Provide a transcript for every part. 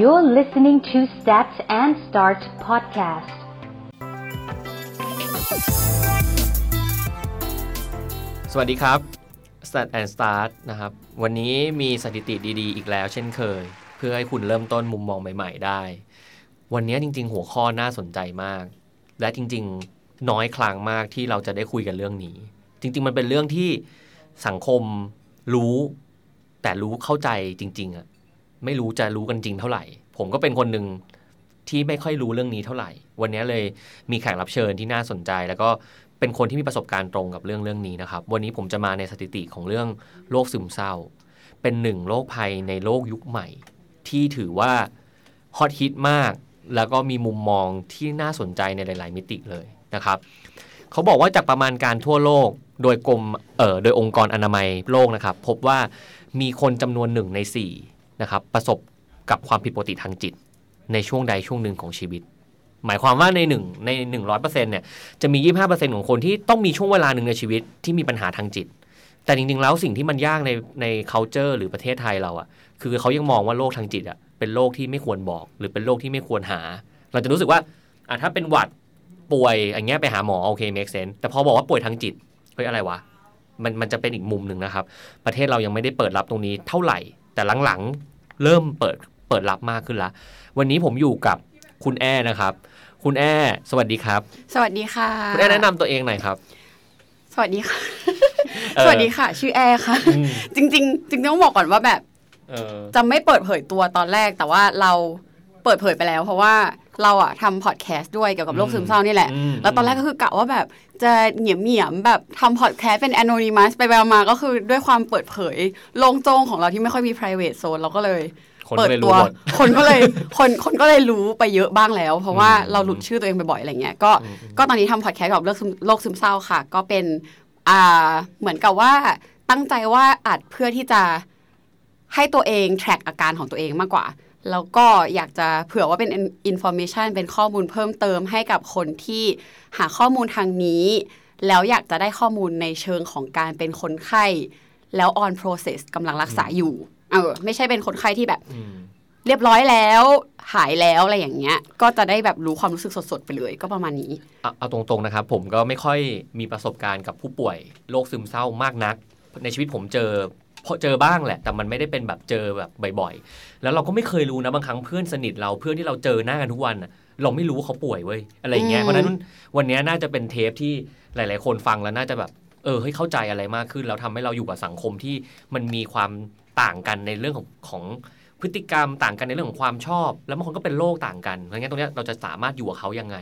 You're listening to Stats and Start podcast. สวัสดีครับ Stat and Start นะครับ วันนี้มีสถิติดีๆ อีกแล้วเช่นเคย เพื่อให้คุณเริ่มต้นมุมมองใหม่ ๆ ได้ วันนี้จริง ๆ หัวข้อน่าสนใจมาก และจริง ๆ น้อยครั้งมากที่เราจะได้คุยกันเรื่องนี้ จริง ๆ มันเป็นเรื่องที่สังคมรู้ แต่รู้เข้าใจจริง ๆอะ ไม่รู้จะรู้กันจริงเท่าไหร่ ผมก็เป็นคนหนึ่งที่ไม่ค่อยรู้เรื่องนี้เท่าไหร่ วันนี้เลยมีแขกรับเชิญที่น่าสนใจ แล้วก็เป็นคนที่มีประสบการณ์ตรงกับเรื่องเรื่องนี้นะครับ วันนี้ผมจะมาในสถิติของเรื่องโรคซึมเศร้า เป็นหนึ่งโรคภัยในโลกยุคใหม่ ที่ถือว่าฮอตฮิตมาก แล้วก็มีมุมมองที่น่าสนใจในหลาย ๆ มิติเลยนะครับเขาบอกว่าจากประมาณการทั่วโลกโดยกรมเอ่อโดยองค์กรอนามัยโลกนะครับ พบว่ามีคนจำนวนหนึ่งในสี่ นะครับประสบกับความผิดปกติทางจิต ในช่วงใดช่วงหนึ่งของชีวิต หมายความว่าในหนึ่งในหนึ่งร้อยเปอร์เซ็นต์เนี่ยจะมียี่ห้าเปอร์เซ็นต์ของคนที่ต้องมีช่วงเวลาหนึ่งในชีวิตที่มีปัญหาทางจิต แต่จริงๆแล้วสิ่งที่มันยากในใน culture หรือประเทศไทยเราอะ่ะคือเขายังมองว่าโรคทางจิตอะ่ะเป็นโรคที่ไม่ควรบอก หรือเป็นโรคที่ไม่ควรหา เราจะรู้สึกว่าอะถ้าเป็นหวัดป่วยอย่างเงี้ยไปหาหมอโอเค make sense แต่พอบอกว่าป่วยทางจิตเฮ้ยอะไรวะมันมันจะเป็นอีกมุมหนึ่งนะครับ ประเทศเรายังไม่ได้เปิดรับตรงนี้เท่าไหร่ แต่หลังๆเริ่มเปิดเปิดรับมากขึ้นละ วันนี้ผมอยู่กับคุณแอ้นะครับ คุณแอ้สวัสดีครับ สวัสดีค่ะ คุณแอ้แนะนำตัวเองหน่อยครับ สวัสดีค่ะเออสวัสดีค่ะ ชื่อแอร์ค่ะอืมจริง ๆ จริงๆต้องบอกก่อนว่าแบบเออจะไม่เปิดเผยตัวตอนแรกแต่ว่าเราเปิดเผยไปแล้ว เพราะว่า เราอะทำพอดแคสต์ด้วยเกี่ยวกับโรคซึมเศร้านี่แหละอืมแล้วตอนแรกก็คือกะว่าแบบจะเหนียมเหนียมๆแบบทำพอดแคสต์เป็น anonymous ไปๆมาๆก็คือด้วยความเปิดเผยโลงโจงของเราที่ไม่ค่อยมี private zone เราก็เลยคนเปิดไม่ตัรู้วหมดคนก็เลยคนคนก็เลยรู้ไปเยอะบ้างแล้ว เพราะว่าอืมเราหลุดชื่อตัวเองบ่อยๆอะไรเงี้ยก็อืมก็ตอนนี้ทำพอดแคสต์เกี่ยวกับเรื่องซึมโรคซึมเศร้าค่ะ ก็เป็นอ่าเหมือนกับว่าตั้งใจว่าอัดเพื่อที่จะให้ตัวเอง track อาการของตัวเองมากกว่า แล้วก็อยากจะเผื่อว่าเป็น information เป็นข้อมูลเพิ่มเติมให้กับคนที่หาข้อมูลทางนี้ แล้วอยากจะได้ข้อมูลในเชิงของการเป็นคนไข้ แล้ว on process กำลังรักษาอยู่ เออ ไม่ใช่เป็นคนไข้ที่แบบ เรียบร้อยแล้วหายแล้วอะไรอย่างเงี้ย ก็จะได้แบบรู้ความรู้สึกสดๆ ไปเลยก็ประมาณนี้ เอาเอาตรงๆนะครับ ผมก็ไม่ค่อยมีประสบการณ์กับผู้ป่วยโรคซึมเศร้ามากนัก ในชีวิตผมเจอ พอเจอบ้างแหละ แต่มันไม่ได้เป็นแบบเจอแบบบ่อยๆ แล้วเราก็ไม่เคยรู้นะบางครั้งเพื่อนสนิทเราเพื่อนที่เราเจอหน้ากันทุกวันน่ะเราไม่รู้ว่าเขาป่วยเว้ยอะไรอย่างเงี้ยอืมเพราะฉะนั้นวันนี้น่าจะเป็นเทปที่หลาย ๆ คนฟังแล้วน่าจะแบบเออเฮ้ยเข้าใจอะไรมากขึ้นแล้วทำให้เราอยู่กับสังคมที่มันมีความต่างกันในเรื่องของของพฤติกรรมต่างกันในเรื่องของความชอบ แล้วบางคนก็เป็นโรคต่างกันเพราะงั้นตรงเนี้ยเราจะสามารถอยู่กับเขายังไง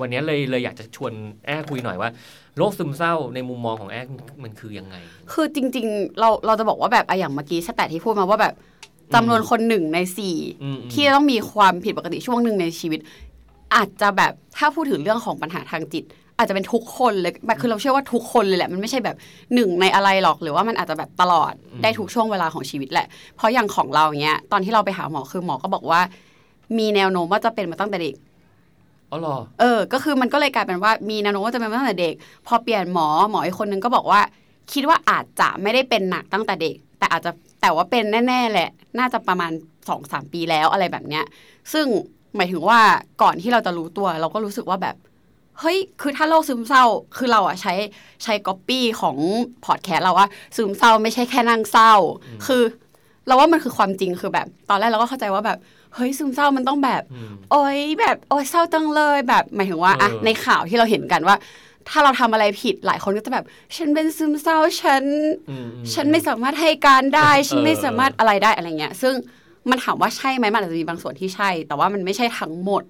วันนี้เลยเลยอยากจะชวนแอ้คุยหน่อยว่า โรคซึมเศร้าในมุมมองของแอ้มันคือยังไง คือจริง ๆ เราเราจะบอกว่าแบบอะอย่างเมื่อกี้สแตทที่พูดมาว่าแบบจำนวนคนหนึ่งในสี่อืมที่ต้องมีความผิดปกติช่วงหนึ่งในชีวิต อาจจะแบบถ้าพูดถึงเรื่องของปัญหาทางจิต อาจจะเป็นทุกคนเลยแบบคือเราเชื่อว่าทุกคนเลยแหละมันไม่ใช่แบบหนึ่งในอะไรหรอกหรือว่ามันอาจจะแบบตลอดได้ทุกช่วงเวลาของชีวิตแหละ เพราะอย่างของเราเนี้ยตอนที่เราไปหาหมอคือหมอก็บอกว่า มีแนวโน้มว่าจะเป็นมาตั้งแต่เด็ก อ๋อเหรอเออ ก็คือมันก็เลยกลายเป็นว่ามีแนวโน้มว่าจะเป็นมาตั้งแต่เด็ก พอเปลี่ยนหมอหมออีกคนนึงก็บอกว่า คิดว่าอาจจะไม่ได้เป็นหนักตั้งแต่เด็ก แต่อาจจะแต่ว่าเป็นแน่ ๆ แหละ น่าจะประมาณสองสามปีแล้วอะไรแบบเนี้ย ซึ่งหมายถึงว่าก่อนที่เราจะรู้ตัว เราก็รู้สึกว่าแบบเฮ้ย คือถ้าโรคซึมเศร้า คือเราอะใช้ใช้ก๊อปปี้ของพอดแคสต์เราว่าซึมเศร้าไม่ใช่แค่นั่งเศร้า คือ เราว่ามันคือความจริงคือแบบ ตอนแรกเราก็เข้าใจว่าแบบ เฮ้ยซึมเศร้ามันต้องแบบอืมโอ๊ยแบบโอ๊ยเศร้าจังเลยแบบหมายถึงว่าอะเออในข่าวที่เราเห็นกันว่า ถ้าเราทำอะไรผิดหลายคนก็จะแบบ ฉันเป็นซึมเศร้าฉันอืมอืมฉันไม่สามารถให้การได้ ฉันไม่เออสามารถอะไรได้อะไรเงี้ย ซึ่งมันถามว่าใช่ไหมมันอาจจะมีบางส่วนที่ใช่ แต่ว่ามันไม่ใช่ทั้งหมด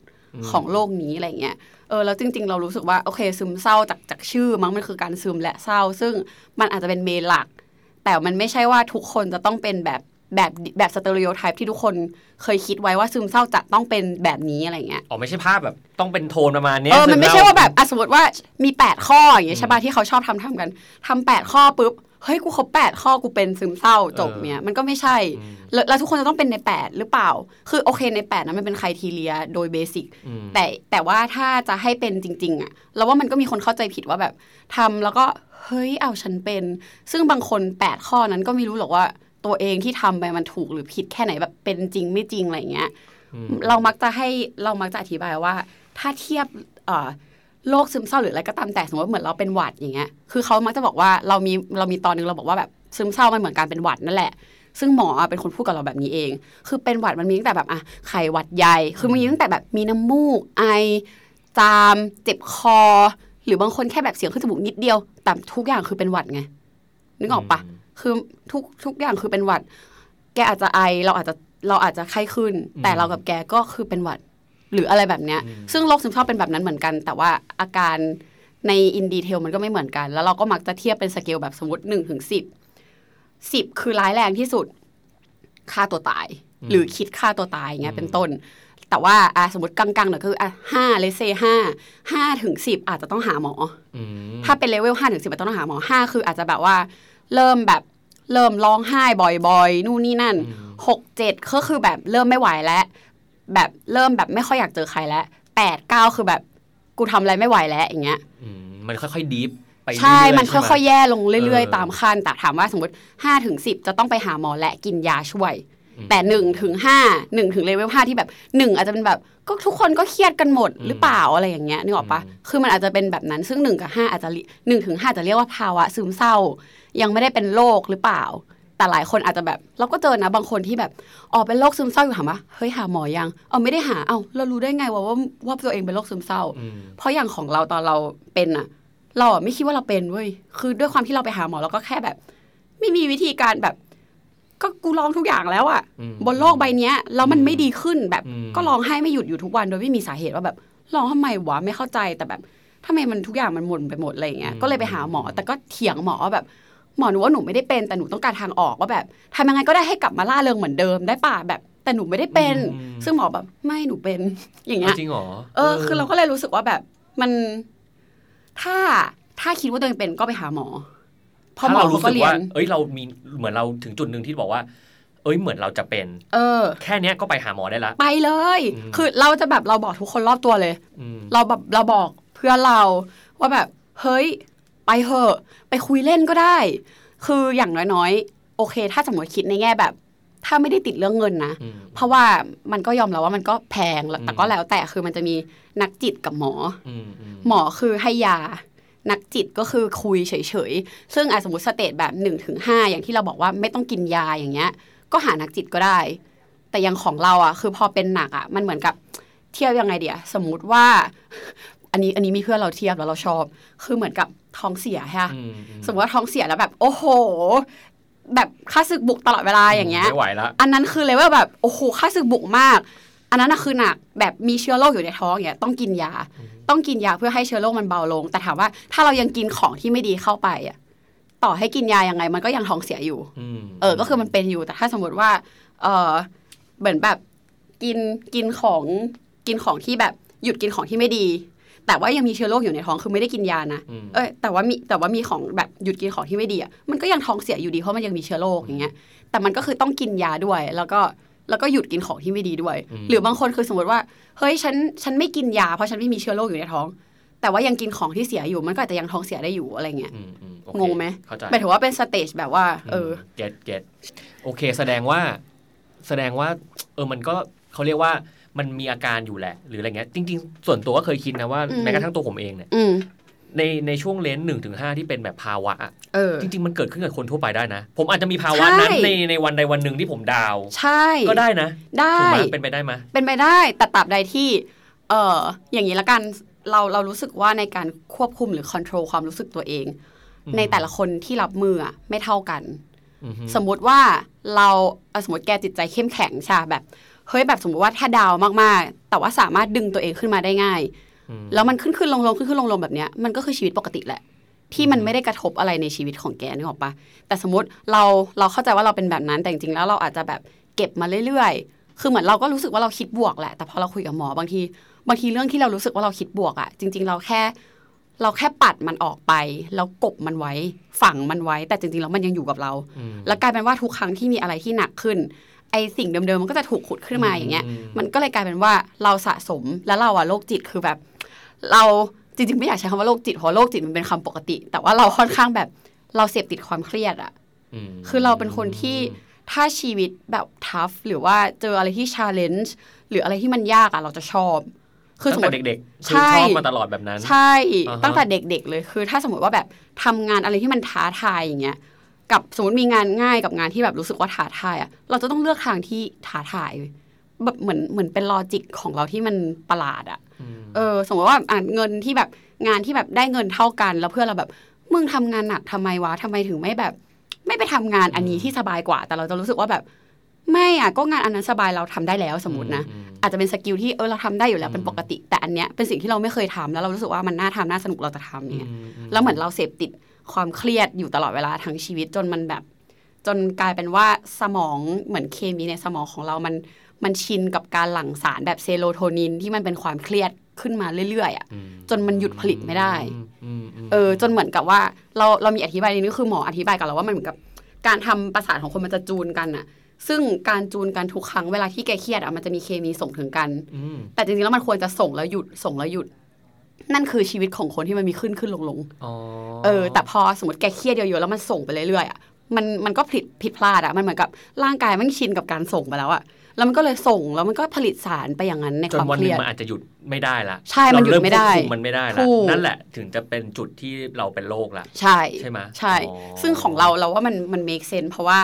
ของโลกนี้อะไรเงี้ย เออแล้วจริง ๆ เรารู้สึกว่าโอเคซึมเศร้าจากจากชื่อมั้งมันคือการซึมและเศร้า ซึ่งมันอาจจะเป็นเมนหลัก แต่มันไม่ใช่ว่าทุกคนจะต้องเป็นแบบ แบบแบบสเตอริโอไทป์ที่ทุกคนเคยคิดไว้ว่าซึมเศร้าจะต้องเป็นแบบนี้อะไรเงี้ย อ๋อไม่ใช่ภาพแบบต้องเป็นโทนประมาณเนี้ยเออมันไม่ซึใช่เศร้ว่าแบบอะสมมติว่ามี 8 ข้ออย่างเงี้ยใช่ป่ะที่เขาชอบทำทำกันทำแปดข้อปุ๊บเฮ้ยกูครบแปดข้อกูเป็นซึมเศร้าจบเนี้ยมันก็ไม่ใช่แล้วแล้วทุกคนจะต้องเป็นใน 8 หรือเปล่า คือโอเคใน8นั้นมันเป็นใครทีเลียโดยเบสิกอืมแต่แต่ว่าถ้าจะให้เป็นจริง ๆอะเราว่ามันก็มีคนเข้าใจผิดว่าแบบทำแล้วก็เฮ้ยเอาฉันเป็น ซึ่งบางคน 8 ข้อนั้นก็ไม่รู้หรอกว่า ตัวเองที่ทำไปมันถูกหรือผิดแค่ไหนแบบเป็นจริงไม่จริงอะไรเงี้ยอืมเรามักจะให้เรามักจะอธิบายว่า ถ้าเทียบเอ่อโรคซึมเศร้าหรืออะไรก็ตามแต่สมมติว่าเหมือนเราเป็นหวัดอย่างเงี้ย คือเขามักจะบอกว่าเรามีเรามีตอนหนึงเราบอกว่าแบบซึมเศร้ามันเหมือนการเป็นหวัดนั่นแหละ ซึ่งหมอเป็นคนพูดกับเราแบบนี้เอง คือเป็นหวัดมันมีตั้งแต่แบบอะไข้หวัดใหญ่คือมันมีตั้งแต่แบบมีน้ำมูกไอจามเจ็บคอ หรือบางคนแค่แบบเสียงขึ้นจมูกนิดเดียวแต่ทุกอย่างคือเป็นหวัดไงนึกออกปะ คือทุกทุกอย่างคือเป็นหวัด แกอาจจะไอเราอาจจะเราอาจจะไข้ขึ้น แต่เรากับแกก็คือเป็นหวัดหรืออะไรแบบเนี้ย ซึ่งโรคซึมเศร้าเป็นแบบนั้นเหมือนกัน แต่ว่าอาการในอินดีเทลมันก็ไม่เหมือนกัน แล้วเราก็มักจะเทียบเป็นสเกลแบบสมมติหนึ่งถึงสิบสิบคือร้ายแรงที่สุดฆ่าตัวตาย หรือคิดฆ่าตัวตายอย่างเงี้ยเป็นต้น แต่ว่าอะสมมติกลางๆหน่อยก็คืออะห้าเลเซห้าห้าถึงสิบอาจจะต้องหาหมออืมถ้าเป็นเลเวลห้าถึงสิบต้องหาหมอห้าคืออาจจะแบบว่า เริ่มแบบเริ่มร้องไห้บ่อยๆ นู่นนี่นั่นหกเจ็ดก็คือแบบเริ่มไม่ไหวแล้ว แบบเริ่มแบบไม่ค่อยอยากเจอใครแล้วแปดเก้าคือแบบกูทำอะไรไม่ไหวแล้วอย่างเงี้ยอืมมันค่อยๆดีฟไปเรื่อยๆใช่มันค่อยๆใช่ไหแย่ลงเรื่อยเออๆตามขั้นแต่ถามว่าสมมติ5ถึง10จะต้องไปหาหมอและกินยาช่วย แต่1ถึง5 1ถึงเลเวล5ที่แบบ1อาจจะเป็นแบบก็ทุกคนก็เครียดกันหมดหรือเปล่าอะไรอย่างเงี้ยนึกออกปะคือมันอาจจะเป็นแบบนั้นซึ่ง1กับ5อาจจะ1ถึง5จะเรียกว่าภาวะซึมเศร้า ยังไม่ได้เป็นโรคหรือเปล่า แต่หลายคนอาจจะแบบ เราก็เจอนะบางคนที่แบบอ๋อเป็นโรคซึมเศร้าอยู่ถามว่าเฮ้ยหาหมอยังอ๋อไม่ได้หาเอ้าเรารู้ได้ไงว่าว่าว่าตัวเองเป็นโรคซึมเศร้าอืมเพราะอย่างของเราตอนเราเป็นอะเราอะไม่คิดว่าเราเป็นเว้ยคือด้วยความที่เราไปหาหมอเราก็แค่แบบ ไม่มีวิธีการแบบ ก็กูลองทุกอย่างแล้วอะอืมบนโลกใบเนี้ยแล้วมันไม่ดีขึ้นแบบอืมก็ร้องไห้ไม่หยุดอยู่ทุกวันโดยไม่มีสาเหตุว่าแบบร้องทำไมวะไม่เข้าใจแต่แบบทำไมมันทุกอย่างมันหมุนไปหมดอะไรอย่างเงี้ยก็เลยไปหาหมอ แต่ก็เถียงหมอว่าแบบ หมอหนูว่าหนูไม่ได้เป็นแต่หนูต้องการทางออกว่าแบบทำยังไงก็ได้ให้กลับมาล่าเริงเหมือนเดิมได้ป่ะแบบ แต่หนูไม่ได้เป็น ซึ่งหมอแบบไม่หนูเป็นอย่างเงี้ยจริงเหรอเออคือเราก็เลยรู้สึกว่าแบบมันถ้าถ้าคิดว่าตัวเองเป็นก็ไปหาหมอเพราะถ้าหมอเราเขารู้ก็สึกเรียว่านเอ้ยเรามีเหมือนเราถึงจุดหนึ่งที่บอกว่า เอ้ยเหมือนเราจะเป็น เออ แค่เนี้ยก็ไปหาหมอได้ละไปเลยอืมคือเราจะแบบเราบอกทุกคนรอบตัวเลยอืมเราแบบเราบอกเพื่อนเราว่าแบบเฮ้ย ไปเถอะไปคุยเล่นก็ได้ คืออย่างน้อยๆ โอเค ถ้าสมมติคิดในแง่แบบ ถ้าไม่ได้ติดเรื่องเงินนะอืมเพราะว่ามันก็ยอมรับว่ามันก็แพงแล้วแต่อืมก็แล้วแต่คือมันจะมีนักจิตกับหมออืมอืมหมอคือให้ยานักจิตก็คือคุยเฉยๆ ซึ่งอะสมมติ stage แบบ 1 ถึง 5 อย่างที่เราบอกว่าไม่ต้องกินยาอย่างเงี้ย ก็หานักจิตก็ได้ แต่อยังของเราอะคือพอเป็นหนักอะมันเหมือนกับเทียบยังไงเดียสมมุติว่า อันนี้อันนี้มีเพื่อนเราเทียบแล้วเราชอบ คือเหมือนกับท้องเสียค่ะอืมอืมสมมติว่าท้องเสียแล้วแบบ โอ้โห แบบค่าศึกบุกตลอดเวลาอย่างเงี้ยไม่ไหวละอันนั้นคือเลยว่าแบบโอ้โหค่าศึกบุกมาก อันนั้นน่ะคือหนักแบบมีเชื้อโรคอยู่ในท้องอย่างเงี้ยต้องกินยา ต้องกินยาเพื่อให้เชื้อโรคมันเบาลง แต่ถามว่าถ้าเรายังกินของที่ไม่ดีเข้าไปอะต่อให้กินยายังไง มันก็ยังท้องเสียอยู่อืมเออ ก็คือมันเป็นอยู่แต่ถ้าสมมติว่า เออเหมือนแบบกินกินของกินของที่แบบหยุดกินของที่ไม่ดี แต่ว่ายังมีเชื้อโรคอยู่ในท้องคือไม่ได้กินยานะอืมเอ้ยแต่ว่ามีแต่ว่ามีของแบบหยุดกินของที่ไม่ดีอะมันก็ยังท้องเสียอยู่ดีเพราะมันยังมีเชื้อโรคอย่างเงี้ย แต่มันก็คือต้องกินยาด้วยแล้วก็แล้วก็หยุดกินของที่ไม่ดีด้วย หรือบางคนคือสมมติว่าเฮ้ยฉันฉันไม่กินยาเพราะฉันไม่มีเชื้อโรคอยู่ในท้อง แต่ว่ายังกินของที่เสียอยู่มันก็อาจจะยังท้องเสียได้อยู่อะไรเงี้ยอืมอืมโอเคงงไหมเข้าใจหมายถึงว่าเป็น stage แบบว่า เออ get get โอเค แสดงว่า แสดงว่า เออมันก็เขาเรียกว่า มันมีอาการอยู่แหละ หรืออะไรเงี้ยจริง ๆ ส่วนตัวก็เคยคิดนะว่าอืมแม้กระทั่งตัวผมเองเนี่ยอืมในในช่วง range หนึ่งถึงห้าที่เป็นแบบภาวะอะเออจริง ๆ มันเกิดขึ้นกับคนทั่วไปได้นะ ผมอาจจะมีภาวะใช่นั้นในในวันใดวันหนึ่งที่ผม down ใช่ ก็ได้นะ ได้ถูกไหมเป็นไปได้ไหมเป็นไปได้แต่ตราบใดที่ เอออย่างนี้ละกันเราเรารู้สึกว่าในการควบคุมหรือค o n t r o l ความรู้สึกตัวเอง ในแต่ละคนที่รับมืออะไม่เท่ากันอือฮึสมมุติว่าเราอะสมมติแกจิตใจเข้มแข็งใช่ปะแบบ เฮ้ยแบบสมมติว่าถ้าดาวมากๆ แต่ว่าสามารถดึงตัวเองขึ้นมาได้ง่ายอืมแล้วมันขึ้นขึ้นลงลงขึ้นขึ้นลงลงแบบเนี้ยมันก็คือชีวิตปกติแหละ ที่มันไม่ได้กระทบอะไรในชีวิตของแกนึกออกปะแต่สมมติเราเราเข้าใจว่าเราเป็นแบบนั้นแต่จริงๆแล้วเราอาจจะแบบเก็บมาเรื่อยๆ คือเหมือนเราก็รู้สึกว่าเราคิดบวกแหละ แต่พอเราคุยกับหมอบางที บางทีเรื่องที่เรารู้สึกว่าเราคิดบวกอะจริง ๆ เราแค่ เราแค่ปัดมันออกไป แล้วกบมันไว้ฝังมันไว้ แต่จริงๆแล้วมันยังอยู่กับเราอืมแล้วกลายเป็นว่าทุกครั้งที่มีอะไรที่หนักขึ้น ไอสิ่งเดิมๆมันก็จะถูกขุดขึ้นมาอย่างเงี้ยอืมมันก็เลยกลายเป็นว่าเราสะสมแล้วเราอะโรคจิตคือแบบ เราจริงๆไม่อยากใช้คำว่าโรคจิตเพราะโรคจิตมันเป็นคำปกติ แต่ว่าเราค่อนข้างแบบเราเสพติดความเครียดอะมคือเราเป็นคนที่ถ้าชีวิตแบบทัฟหรือว่าเจออะไรที่ชาเลนจ์หรืออะไรที่มันยากอะเราจะชอบ คือสตั้มงมแต่ติเด็กๆคือใช่ชอบมาตลอดแบบนั้น ใช่อ่าฮะตั้งแต่เด็กๆเลยคือ ถ้าสมมติว่าแบบทำงานอะไรที่มันท้าทายอย่างเงี้ย กับสมมติมีงานง่ายกับงานที่แบบรู้สึกว่าท้าทายอะเราจะต้องเลือกทางที่ท้าทายเว้ยแบบเหมือนเหมือนเป็น logic ของเราที่มันประหลาดอะมเออ สมมติว่าอะเงินที่แบบงานที่แบบได้เงินเท่ากันแล้วเพื่อนเราแบบมึงทำงานหนักทำไมวะทำไมถึงไม่แบบ ไม่ไปทำงานอันนี้ที่สบายกว่า แต่เราจะรู้สึกว่าแบบ ไม่อะก็งานอันนั้นสบายเราทำได้แล้วสมมตินะอืมอาจจะเป็น skill ที่เออเราทำได้อยู่แล้วอืมเป็นปกติ แต่อันเนี้ยเป็นสิ่งที่เราไม่เคยทำแล้วเรารู้สึกว่ามันน่าทำน่าสนุกเราจะทำเนี่ยอืมแล้วเหมือนเราเสพติด ความเครียดอยู่ตลอดเวลาทั้งชีวิตจนมันแบบ จนกลายเป็นว่าสมองเหมือนเคมีในสมองของเรามันมันชินกับการหลั่งสารแบบเซโรโทนินที่มันเป็นความเครียดขึ้นมาเรื่อยๆอะอืมจนมันหยุดผลิตไม่ได้อืมมเออจนเหมือนกับว่าเราเรามีอธิบายในนี้คือหมออธิบายกับเราว่ามันเหมือนกับการทำประสาทของคนมันจะจูนกันอะ ซึ่งการจูนกันทุกครั้งเวลาที่แกเครียดอะมันจะมีเคมีส่งถึงกันอืมแต่จริงๆแล้วมันควรจะส่งแล้วหยุดส่งแล้วหยุด นั่นคือชีวิตของคนที่มันมีขึ้นขึ้นลงลงอ๋อเออ แต่พอสมมติแกเครียดเยอะๆแล้วมันส่งไปเรื่อยๆอะมันมันก็ผิดผิดพลาดอะมันเหมือนกับร่างกายมันชินกับการส่งไปแล้วอะแล้วมันก็เลยส่งแล้วมันก็ผลิตสารไปอย่างนั้นในจคนวามวันเคหรีนึ่ยงดมันอาจจะหยุดไม่ได้ละใช่มันหยุดไม่ได้เราเริ่ควบคุมมันไม่ได้ละถูกนั่นแหละถึงจะเป็นจุดที่เราเป็นโรคละใช่ใช่ไหมใช่อ๋อซึ่งของเราเราว่ามันมัน make sense เพราะว่า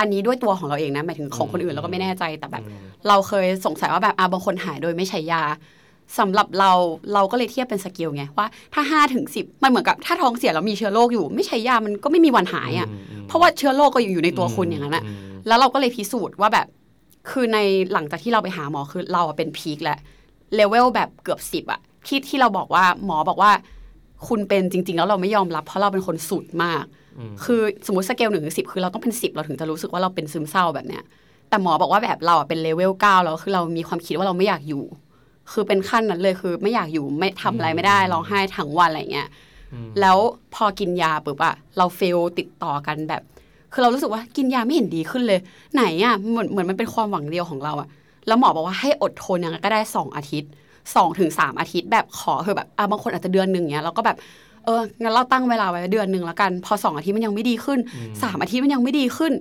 อันนี้ด้วยตัวของเราเองนะหมายถึงของคนอื่อืนมเราก็ไม่แน่ใจแต่แบบอืมเราเคยสงสัยว่าแบบอาบางคนหายโดยไม่ใช้ยา สำหรับเราเราก็เลยเทียบเป็นสเกลไงว่าถ้าห้าถึงสิบมันเหมือนกับถ้าท้องเสียแล้วมีเชื้อโรคอยู่ ไม่ใช้ยามันก็ไม่มีวันหายอะมมเพราะว่าเชื้อโรคก็อยู่ในตัวคุณอย่างนั้นอะมแล้วเราก็เลยพิสูจน์ว่าแบบ คือในหลังจากที่เราไปหาหมอคือเราอะเป็น peak แล้ว level แบบเกือบสิบอะที่ที่เราบอกว่าหมอบอกว่า คุณเป็นจริง ๆ แล้วเราไม่ยอมรับ เพราะเราเป็นคนสุดมากอืมคือสมมติสเกลหนึ่งถึงสิบคือเราต้องเป็นสิบเราถึงจะรู้สึกว่าเราเป็นซึมเศร้าแบบเนี้ยแต่หมอบอกว่าแบบเราอะเป็นเลเวลเก้าแล้วคือเรามีความคิดว่าเราไม่อยากอยู่ คือเป็นขั้นนั้นเลยคือไม่อยากอยู่ไม่ทำอะไรไม่ได้ร้องไห้ทั้งวันอะไรเงี้ยอืมแล้วพอกินยาปุ๊บอะเรา fail ติดต่อกันแบบ คือเรารู้สึกว่ากินยาไม่เห็นดีขึ้นเลย ไหนอะเหมือนเหมือนมันเป็นความหวังเดียวของเราอะแล้วหมอบอกว่าให้อดทนอย่างนั้นก็ได้สองอาทิตย์สองถึงสามอาทิตย์แบบขอเถอะแบบอะบางคนอาจจะเดือนหนึ่งเนี้ยเราก็แบบเอองั้นเราตั้งเวลาไว้เดือนหนึ่งแล้วกัน พอสองอาทิตย์มันยังไม่ดีขึ้นสามอาทิตย์มันยังไม่ดีขึ้น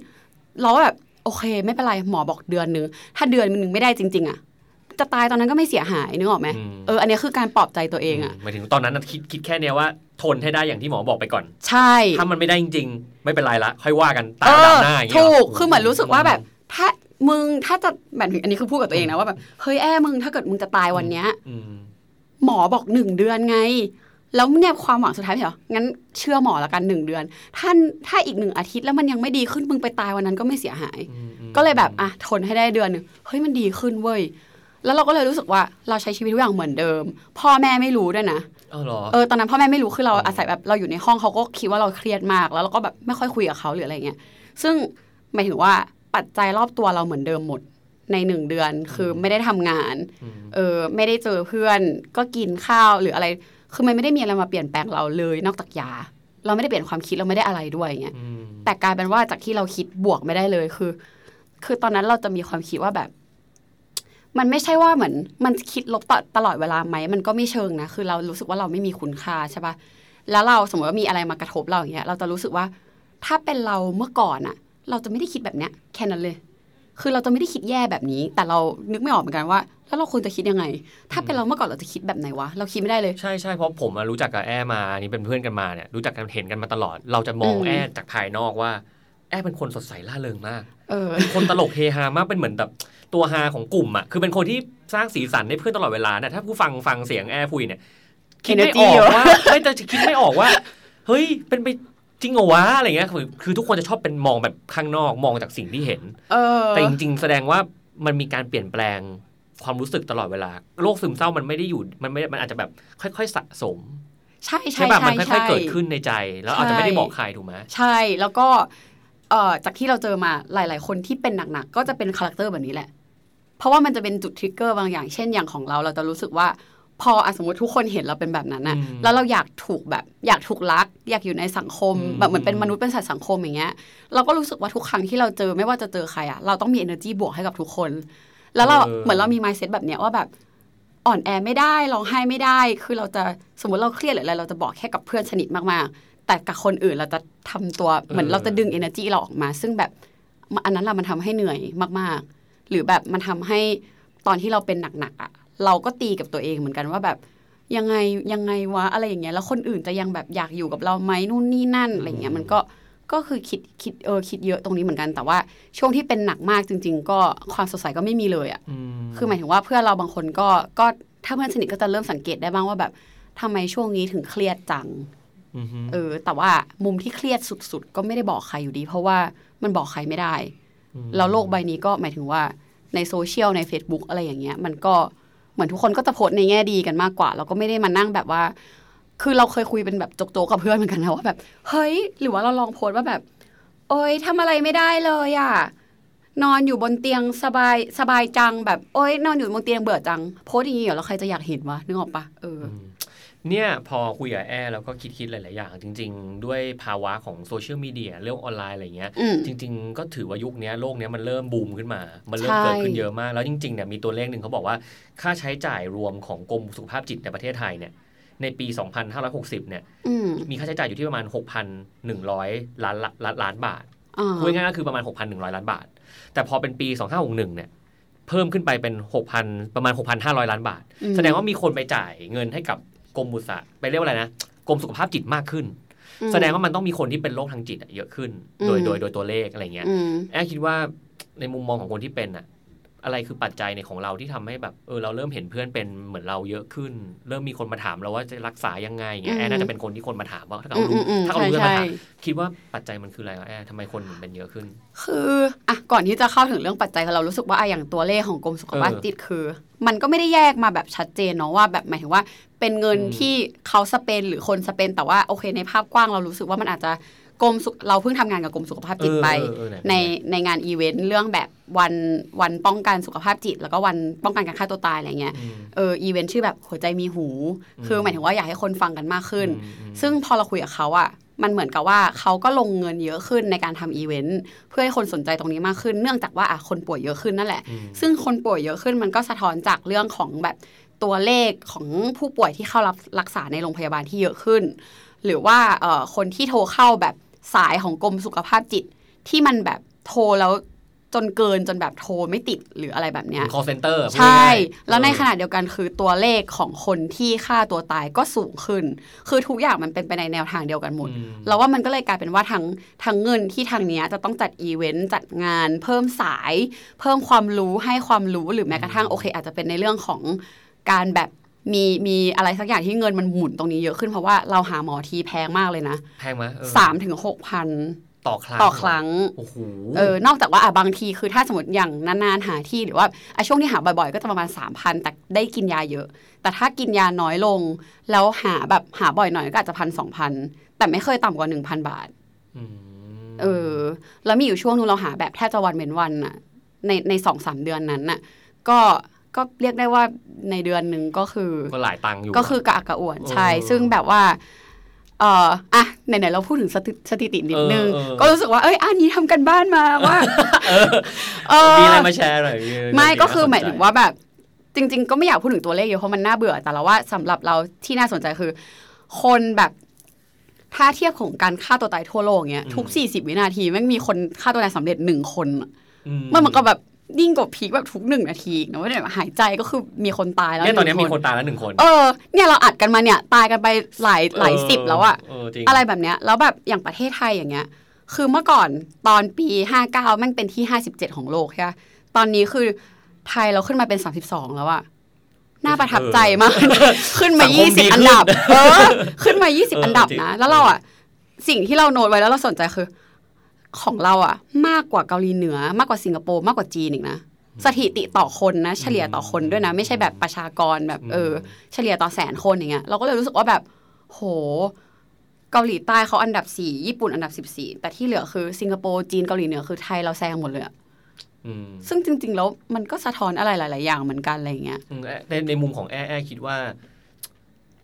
เราก็แบบโอเค ไม่เป็นไรหมอบอกเดือนหนึ่งถ้าเดือนหนึ่งไม่ได้จริง ๆอะ จะตายตอนนั้นก็ไม่เสียหายนึกออกไหมอืมเอออันนี้คือการปลอบใจตัวเองอะหมายถึงตอนนั้นน่ะคิดคิดแค่เนี้ยว่าทนให้ได้อย่างที่หมอบอกไปก่อน ใช่ ถ้ามันไม่ได้จริงๆ ไม่เป็นไรละ ค่อยว่ากันตาเอมดำอหน้าอย่างเงี้ยถูกหรคือเหมือนรู้สึกว่าแบบถ้ามึงถ้าจะแบบอันนี้คือพูดกับตัวเองนะว่าแบบเฮ้ยแอ้มึงถ้าเกิดมึงจะตายวันเนี้ยอืมหมอบอกหนึ่งเดือนไง แล้วเนี่ยความหวังสุดท้ายไม่เหรองั้นเชื่อหมอละกันหนึ่งเดือนถ้าถ้าอีกหนึ่งอาทิตย์แล้วมันยังไม่ดีขึ้นมึงไปตายวันนั้นก็ไม่เสียหายอืมอืมก็เลยแบบอะทนให้ได้เดือนหนึ่งเฮ้ยมันดีขึ้นเว้ย แล้วเราก็เลยรู้สึกว่าเราใช้ชีวิตทุกอย่างเหมือนเดิม พ่อแม่ไม่รู้ด้วยนะเออเหรอเออตอนนั้นพ่อแม่ไม่รู้คือเราอาศัยแบบเราอยู่ในห้องเขาก็คิดว่าเราเครียดมาก แล้วเราก็แบบไม่ค่อยคุยกับเขาหรืออะไรเงี้ยซึ่งหมายถึงว่าปัจจัยรอบตัวเราเหมือนเดิมหมดในหนึ่งเดือนคือไม่ได้ทำงานอืมเออไม่ได้เจอเพื่อนก็กินข้าวหรืออะไร คือมันไม่ได้มีอะไรมาเปลี่ยนแปลงเราเลยนอกจากยา เราไม่ได้เปลี่ยนความคิดเราไม่ได้อะไรด้วยเงี้ยอืมแต่กลายเป็นว่าจากที่เราคิดบวกไม่ได้เลยคือ คือตอนนั้นเราจะมีความคิดว่าแบบ มันไม่ใช่ว่าเหมือนมันคิดลบตตลอดเวลาไหมมันก็ไม่เชิงนะคือเรารู้สึกว่าเราไม่มีคุณค่าใช่ปะแล้วเราสมมติว่ามีอะไรมากระทบเราอย่างเงี้ย เราจะรู้สึกว่า ถ้าเป็นเราเมื่อก่อนอะเราจะไม่ได้คิดแบบเนี้ยแค่นั้นเลย คือเราจะไม่ได้คิดแย่แบบนี้ แต่เรานึกไม่ออกเหมือนกันว่า แล้วเราควรจะคิดยังไง ถ้าเป็นเราเมื่อก่อนเราจะคิดแบบไหนวะเราคิดไม่ได้เลยใช่ใช่เพราะผมอะรู้จักกับแอ้มาอันนี้เป็นเพื่อนกันมาเนี่ยรู้จักกันเห็นกันมาตลอด เราจะมองอืมแอ้จากภายนอกว่า แอ้เป็นคนสดใสล่าเริงมากเออเป็นคนตลกเฮฮามากเป็นเหมือนแบบตัวฮาของกลุ่มอะคือเป็นคนที่สร้างสีสันให้เพื่อนตลอดเวลาเนี่ยถ้าผู้ฟังฟังเสียงแอ้คุยเนี่ยคิดไม่อ Energy อกเยอะว่าไม่แต่คิดไม่ออกว่า เฮ้ยเป็นไปจริงเหรอวะอะไรเงี้ยคือคือทุกคนจะชอบเป็นมองแบบข้างนอกมองจากสิ่งที่เห็นเออแต่จริง ๆ แสดงว่ามันมีการเปลี่ยนแปลงความรู้สึกตลอดเวลาโรคซึมเศร้ามันไม่ได้อยู่มันไม่มันอาจจะแบบค่อย ๆ สะสม ใช่ใช่ใช่ป่ะใช่มันค่อยใช่ๆเกิดขึ้นในใจ แล้วอาจจะไม่ได้ใช่บอกใครถูกไหมใช่แล้วก็ เอ่อจากที่เราเจอมาหลาย ๆ คนที่เป็นหนักๆก็จะเป็น character แบบนี้แหละ เพราะว่ามันจะเป็นจุด trigger บางอย่าง เช่นอย่างของเราเราจะรู้สึกว่า พออะสมมติทุกคนเห็นเราเป็นแบบนั้นนะแล้วเราอยากถูกแบบอยากถูกรัก อยากอยู่ในสังคมแบบเหมือนเป็นมนุษย์เป็นสัตว์สังคมอย่างเงี้ย เราก็รู้สึกว่าทุกครั้งที่เราเจอไม่ว่าจะเจอใครอะเราต้องมี energy บวกให้กับทุกคน แล้วเราเหมือนเรามี mindset แบบเนี้ยว่าแบบอ่อนแอไม่ได้ร้องไห้ไม่ได้ คือเราจะสมมติเราเครียดหรืออะไรเราจะบอกแค่กับเพื่อนสนิทมากๆ แต่กับคนอื่นเราจะทำตัวเหมือนเราจะดึง energy เราออกมา ซึ่งแบบอันนั้นแหละมันทำให้เหนื่อยมาก ๆ หรือแบบมันทำให้ตอนที่เราเป็นหนักๆอะ เราก็ตีกับตัวเองเหมือนกันว่าแบบยังไงยังไงวะอะไรอย่างเงี้ยแล้วคนอื่นจะยังแบบอยากอยู่กับเราไหมนู่นนี่นั่นอะไรเงี้ยมันก็ก็คือคิดคิดเออคิดเยอะตรงนี้เหมือนกัน แต่ว่าช่วงที่เป็นหนักมากจริง ๆ ก็ความสดใสก็ไม่มีเลยอะอืมคือหมายถึงว่าเพื่อนเราบางคนก็ก็ถ้าเพื่อนสนิทก็จะเริ่มสังเกตได้บ้างว่าแบบทำไมช่วงนี้ถึงเครียดจังอืมฮึ เออ แต่ว่ามุมที่เครียดสุด ๆ ก็ไม่ได้บอกใครอยู่ดี เพราะว่ามันบอกใครไม่ได้มแล้วโลกใบนี้ก็หมายถึงว่าในโซเชียลใน Facebook อะไรอย่างเงี้ย มันก็เหมือนทุกคนก็จะโพสต์ในแง่ดีกันมากกว่าเราก็ไม่ได้มานั่งแบบว่า คือเราเคยคุยเป็นแบบโจกๆกับเพื่อนเหมือนกันนะว่าแบบ เฮ้ย หรือว่าเราลองโพสต์ว่าแบบ โอ๊ยทำอะไรไม่ได้เลยอะนอนอยู่บนเตียงสบายสบายจังแบบโอ๊ยนอนอยู่บนเตียงเบื่อจัง โพสต์อย่างนี้เหรอแล้วใครจะอยากเห็นวะนึกออกปะเอออืม เนี่ยพอคุยกับแอร์แล้วก็คิดคิดๆหลาย ๆ อย่าง จริง ๆ ด้วยภาวะของโซเชียลมีเดียเรื่องออนไลน์อะไรเงี้ยอืมจริง ๆ ก็ถือว่ายุคเนี้ยโลกเนี้ยมันเริ่มบูมขึ้นมา มันเริ่มใช่เกิดขึ้นเยอะมาก แล้วจริง ๆ เนี่ยมีตัวเลขหนึ่งเขาบอกว่า ค่าใช้จ่ายรวมของกรมสุขภาพจิตในประเทศไทยเนี่ยในปี 2560 เนี่ยอืมมีค่าใช้จ่ายอยู่ที่ประมาณ 6,100 ล้านล้านล้านบาทอ่าพูดง่ายๆก็คือประมาณ 6,100 ล้านบาท แต่พอเป็นปี 2561 เนี่ยเพิ่มขึ้นไปเป็น 6,000 ประมาณ 6,500 ล้านบาทอืมแสดงว่ามีคนไปจ่ายเงินให้กับ กรมบุษะไปเรียกว่าอะไรนะกรมสุขภาพจิตมากขึ้นอืมแสดงว่ามันต้องมีคนที่เป็นโรคทางจิตอะเยอะขึ้น โดยอืมโดยโดยตัวเลขอะไรเงี้ยอืมแอบคิดว่าในมุมมองของคนที่เป็นอะ อะไรคือปัจจัยในของเราที่ทำให้แบบเออเราเริ่มเห็นเพื่อนเป็นเหมือนเราเยอะขึ้น เริ่มมีคนมาถามเราว่าจะรักษายังไงเงี้ยอืมแอร์น่าจะเป็นคนที่คนมาถามว่าถ้าอืเขามรู้อืมถ้าเขารู้ใช่จะมาใช่ถามคิดว่าปัจจัยมันคืออะไรวะแอร์ทำไมคนถึงเป็นเยอะขึ้น คืออะก่อนที่จะเข้าถึงเรื่องปัจจัยเรารู้สึกว่าอะอย่างตัวเลขของกรมสุขภาพเออจิตคือ มันก็ไม่ได้แยกมาแบบชัดเจนเนาะว่าแบบหมายถึงว่าเป็นเงินอืมที่เขาสเปนหรือคนสเปนแต่ว่าโอเคในภาพกว้างเรารู้สึกว่ามันอาจจะ กรมสุขเราเพิ่งทำงานกับกรมสุขภาพจิตไปเออเออเออไหนในในงานอีเวนต์เรื่องแบบวันวันป้องกันสุขภาพจิต แล้วก็วันป้องกันการฆ่าตัวตายอะไรเงี้ยอืมเอออีเวนต์ชื่อแบบหัวใจมีหูอืมคือหมายถึงว่าอยากให้คนฟังกันมากขึ้นอืมอืมซึ่งพอเราคุยกับเขาอะมันเหมือนกับว่าเขาก็ลงเงินเยอะขึ้นในการทำอีเวนต์เพื่อให้คนสนใจตรงนี้มากขึ้น เนื่องจากว่าอะคนป่วยเยอะขึ้นนั่นแหละอืมซึ่งคนป่วยเยอะขึ้นมันก็สะท้อนจากเรื่องของแบบตัวเลขของผู้ป่วยที่เข้ารับรักษาในโรงพยาบาลที่เยอะขึ้น หรือว่าเอ่อคนที่โทรเข้าแบบสายของกรมสุขภาพจิต ที่มันแบบโทรแล้วจนเกินจนแบบโทรไม่ติดหรืออะไรแบบเนี้ย call center พูดใช่ง่ายๆแล้วในเออขณะเดียวกันคือตัวเลขของคนที่ฆ่าตัวตายก็สูงขึ้น คือทุกอย่างมันเป็นไปในแนวทางเดียวกันหมดอืมเราว่ามันก็เลยกลายเป็นว่าทั้งทั้งเงินที่ทางเนี้ยจะต้องจัดอีเวนต์จัดงาน เพิ่มสาย เพิ่มความรู้ให้ความรู้หรือแม้กระทั่งโอเค อาจจะเป็นในเรื่องของการแบบ มีมีอะไรสักอย่างที่เงินมันหมุนตรงนี้เยอะขึ้นเพราะว่าเราหาหมอทีแพงมากเลยนะแพงไหมเออสามถึงหกพันต่อครั้งต่อครั้งโอ้โหเออนอกจากว่าอะบางทีคือถ้าสมมติอย่างนานๆหาที่หรือว่าอะช่วงที่หาบ่อยๆ ก็จะประมาณ 3,000 แต่ได้กินยาเยอะ แต่ถ้ากินยาน้อยลง แล้วหาแบบหาบ่อยหน่อยก็อาจจะพันสองพันแต่ไม่เคยต่ำกว่า 1,000 บาทมเออ แล้วมีอยู่ช่วงนึงเราหาแบบแทบจะวันเว้นวันน่ะในในสองสามเดือนนั้นน่ะ ก็ ก็เรียกได้ว่าในเดือนหนึ่งก็คือก็หลายตังค์อยู่ ก็คือกระอักกระอ่วนใช่เออซึ่งแบบว่าเอ่ออะไหนๆเราพูดถึงสถิสถิตินิดนึงเออเออก็รู้สึกว่าเอ้ยอันนี้ทำกันบ้านมาว่าเออมีอะไรมาแชร์หน่อยไม่ก็คือน่สนใจหมายถึงว่าแบบ จริง ๆ ก็ไม่อยากพูดถึงตัวเลขเยอะเพราะมันน่าเบื่อแต่เราว่าสำหรับเราที่น่าสนใจคือ คนแบบถ้าเทียบของการฆ่าตัวตายทั่วโลกเนี้ยทุก 40 วินาทีแม่งมีคนฆ่าตัวตายสำเร็จหนึ่งคนอะอืมันเหมือนกับแบบ ยิ่งกว่าพีคแบบทุกหนึ่งนาทีอีกนะว่าเนี่ยหายใจก็คือมีคนตายแล้วเนี่ยตอนนี้หงมีคนตายแล้วหนึ่งคน เออเนี่ยเราอัดกันมาเนี่ยตายกันไปหลายหลายสิบแล้วอะเออจริงอะไรแบบเนี้ยแล้วแบบอย่างประเทศไทยอย่างเงี้ย คือเมื่อก่อนตอนปี59แม่งเป็นที่57ของโลกใช่ปะตอนนี้คือไทยเราขึ้นมาเป็น32แล้วอะน่าประทับใจมาก ขึ้นมาสังคมดี20อันดับขึ้นเออ ขึ้นมาเออ20อันดับจริงนะ แล้วเราอะสิ่งที่เราโน้ตไว้แล้วเราสนใจคือ ของเราอะมากกว่าเกาหลีเหนือ มากกว่าสิงคโปร์มากกว่าจีนอีกนะสถิติต่อคนนะ เฉลี่ยต่อคนด้วยนะ ไม่ใช่แบบประชากรแบบเออ เฉลี่ยต่อแสนคนอย่างเงี้ยเราก็เลยรู้สึกว่าแบบ โห เกาหลีใต้เขาอันดับสี่ญี่ปุ่นอันดับสิบสี่แต่ที่เหลือคือสิงคโปร์จีนเกาหลีเหนือคือไทยเราแซงหมดเลยอะอืมซึ่งจริง ๆ แล้วมันก็สะท้อนอะไรหลาย ๆ อย่างเหมือนกันอะไรอย่างเงี้ยอืมแอในในมุมของแอแอคิดว่า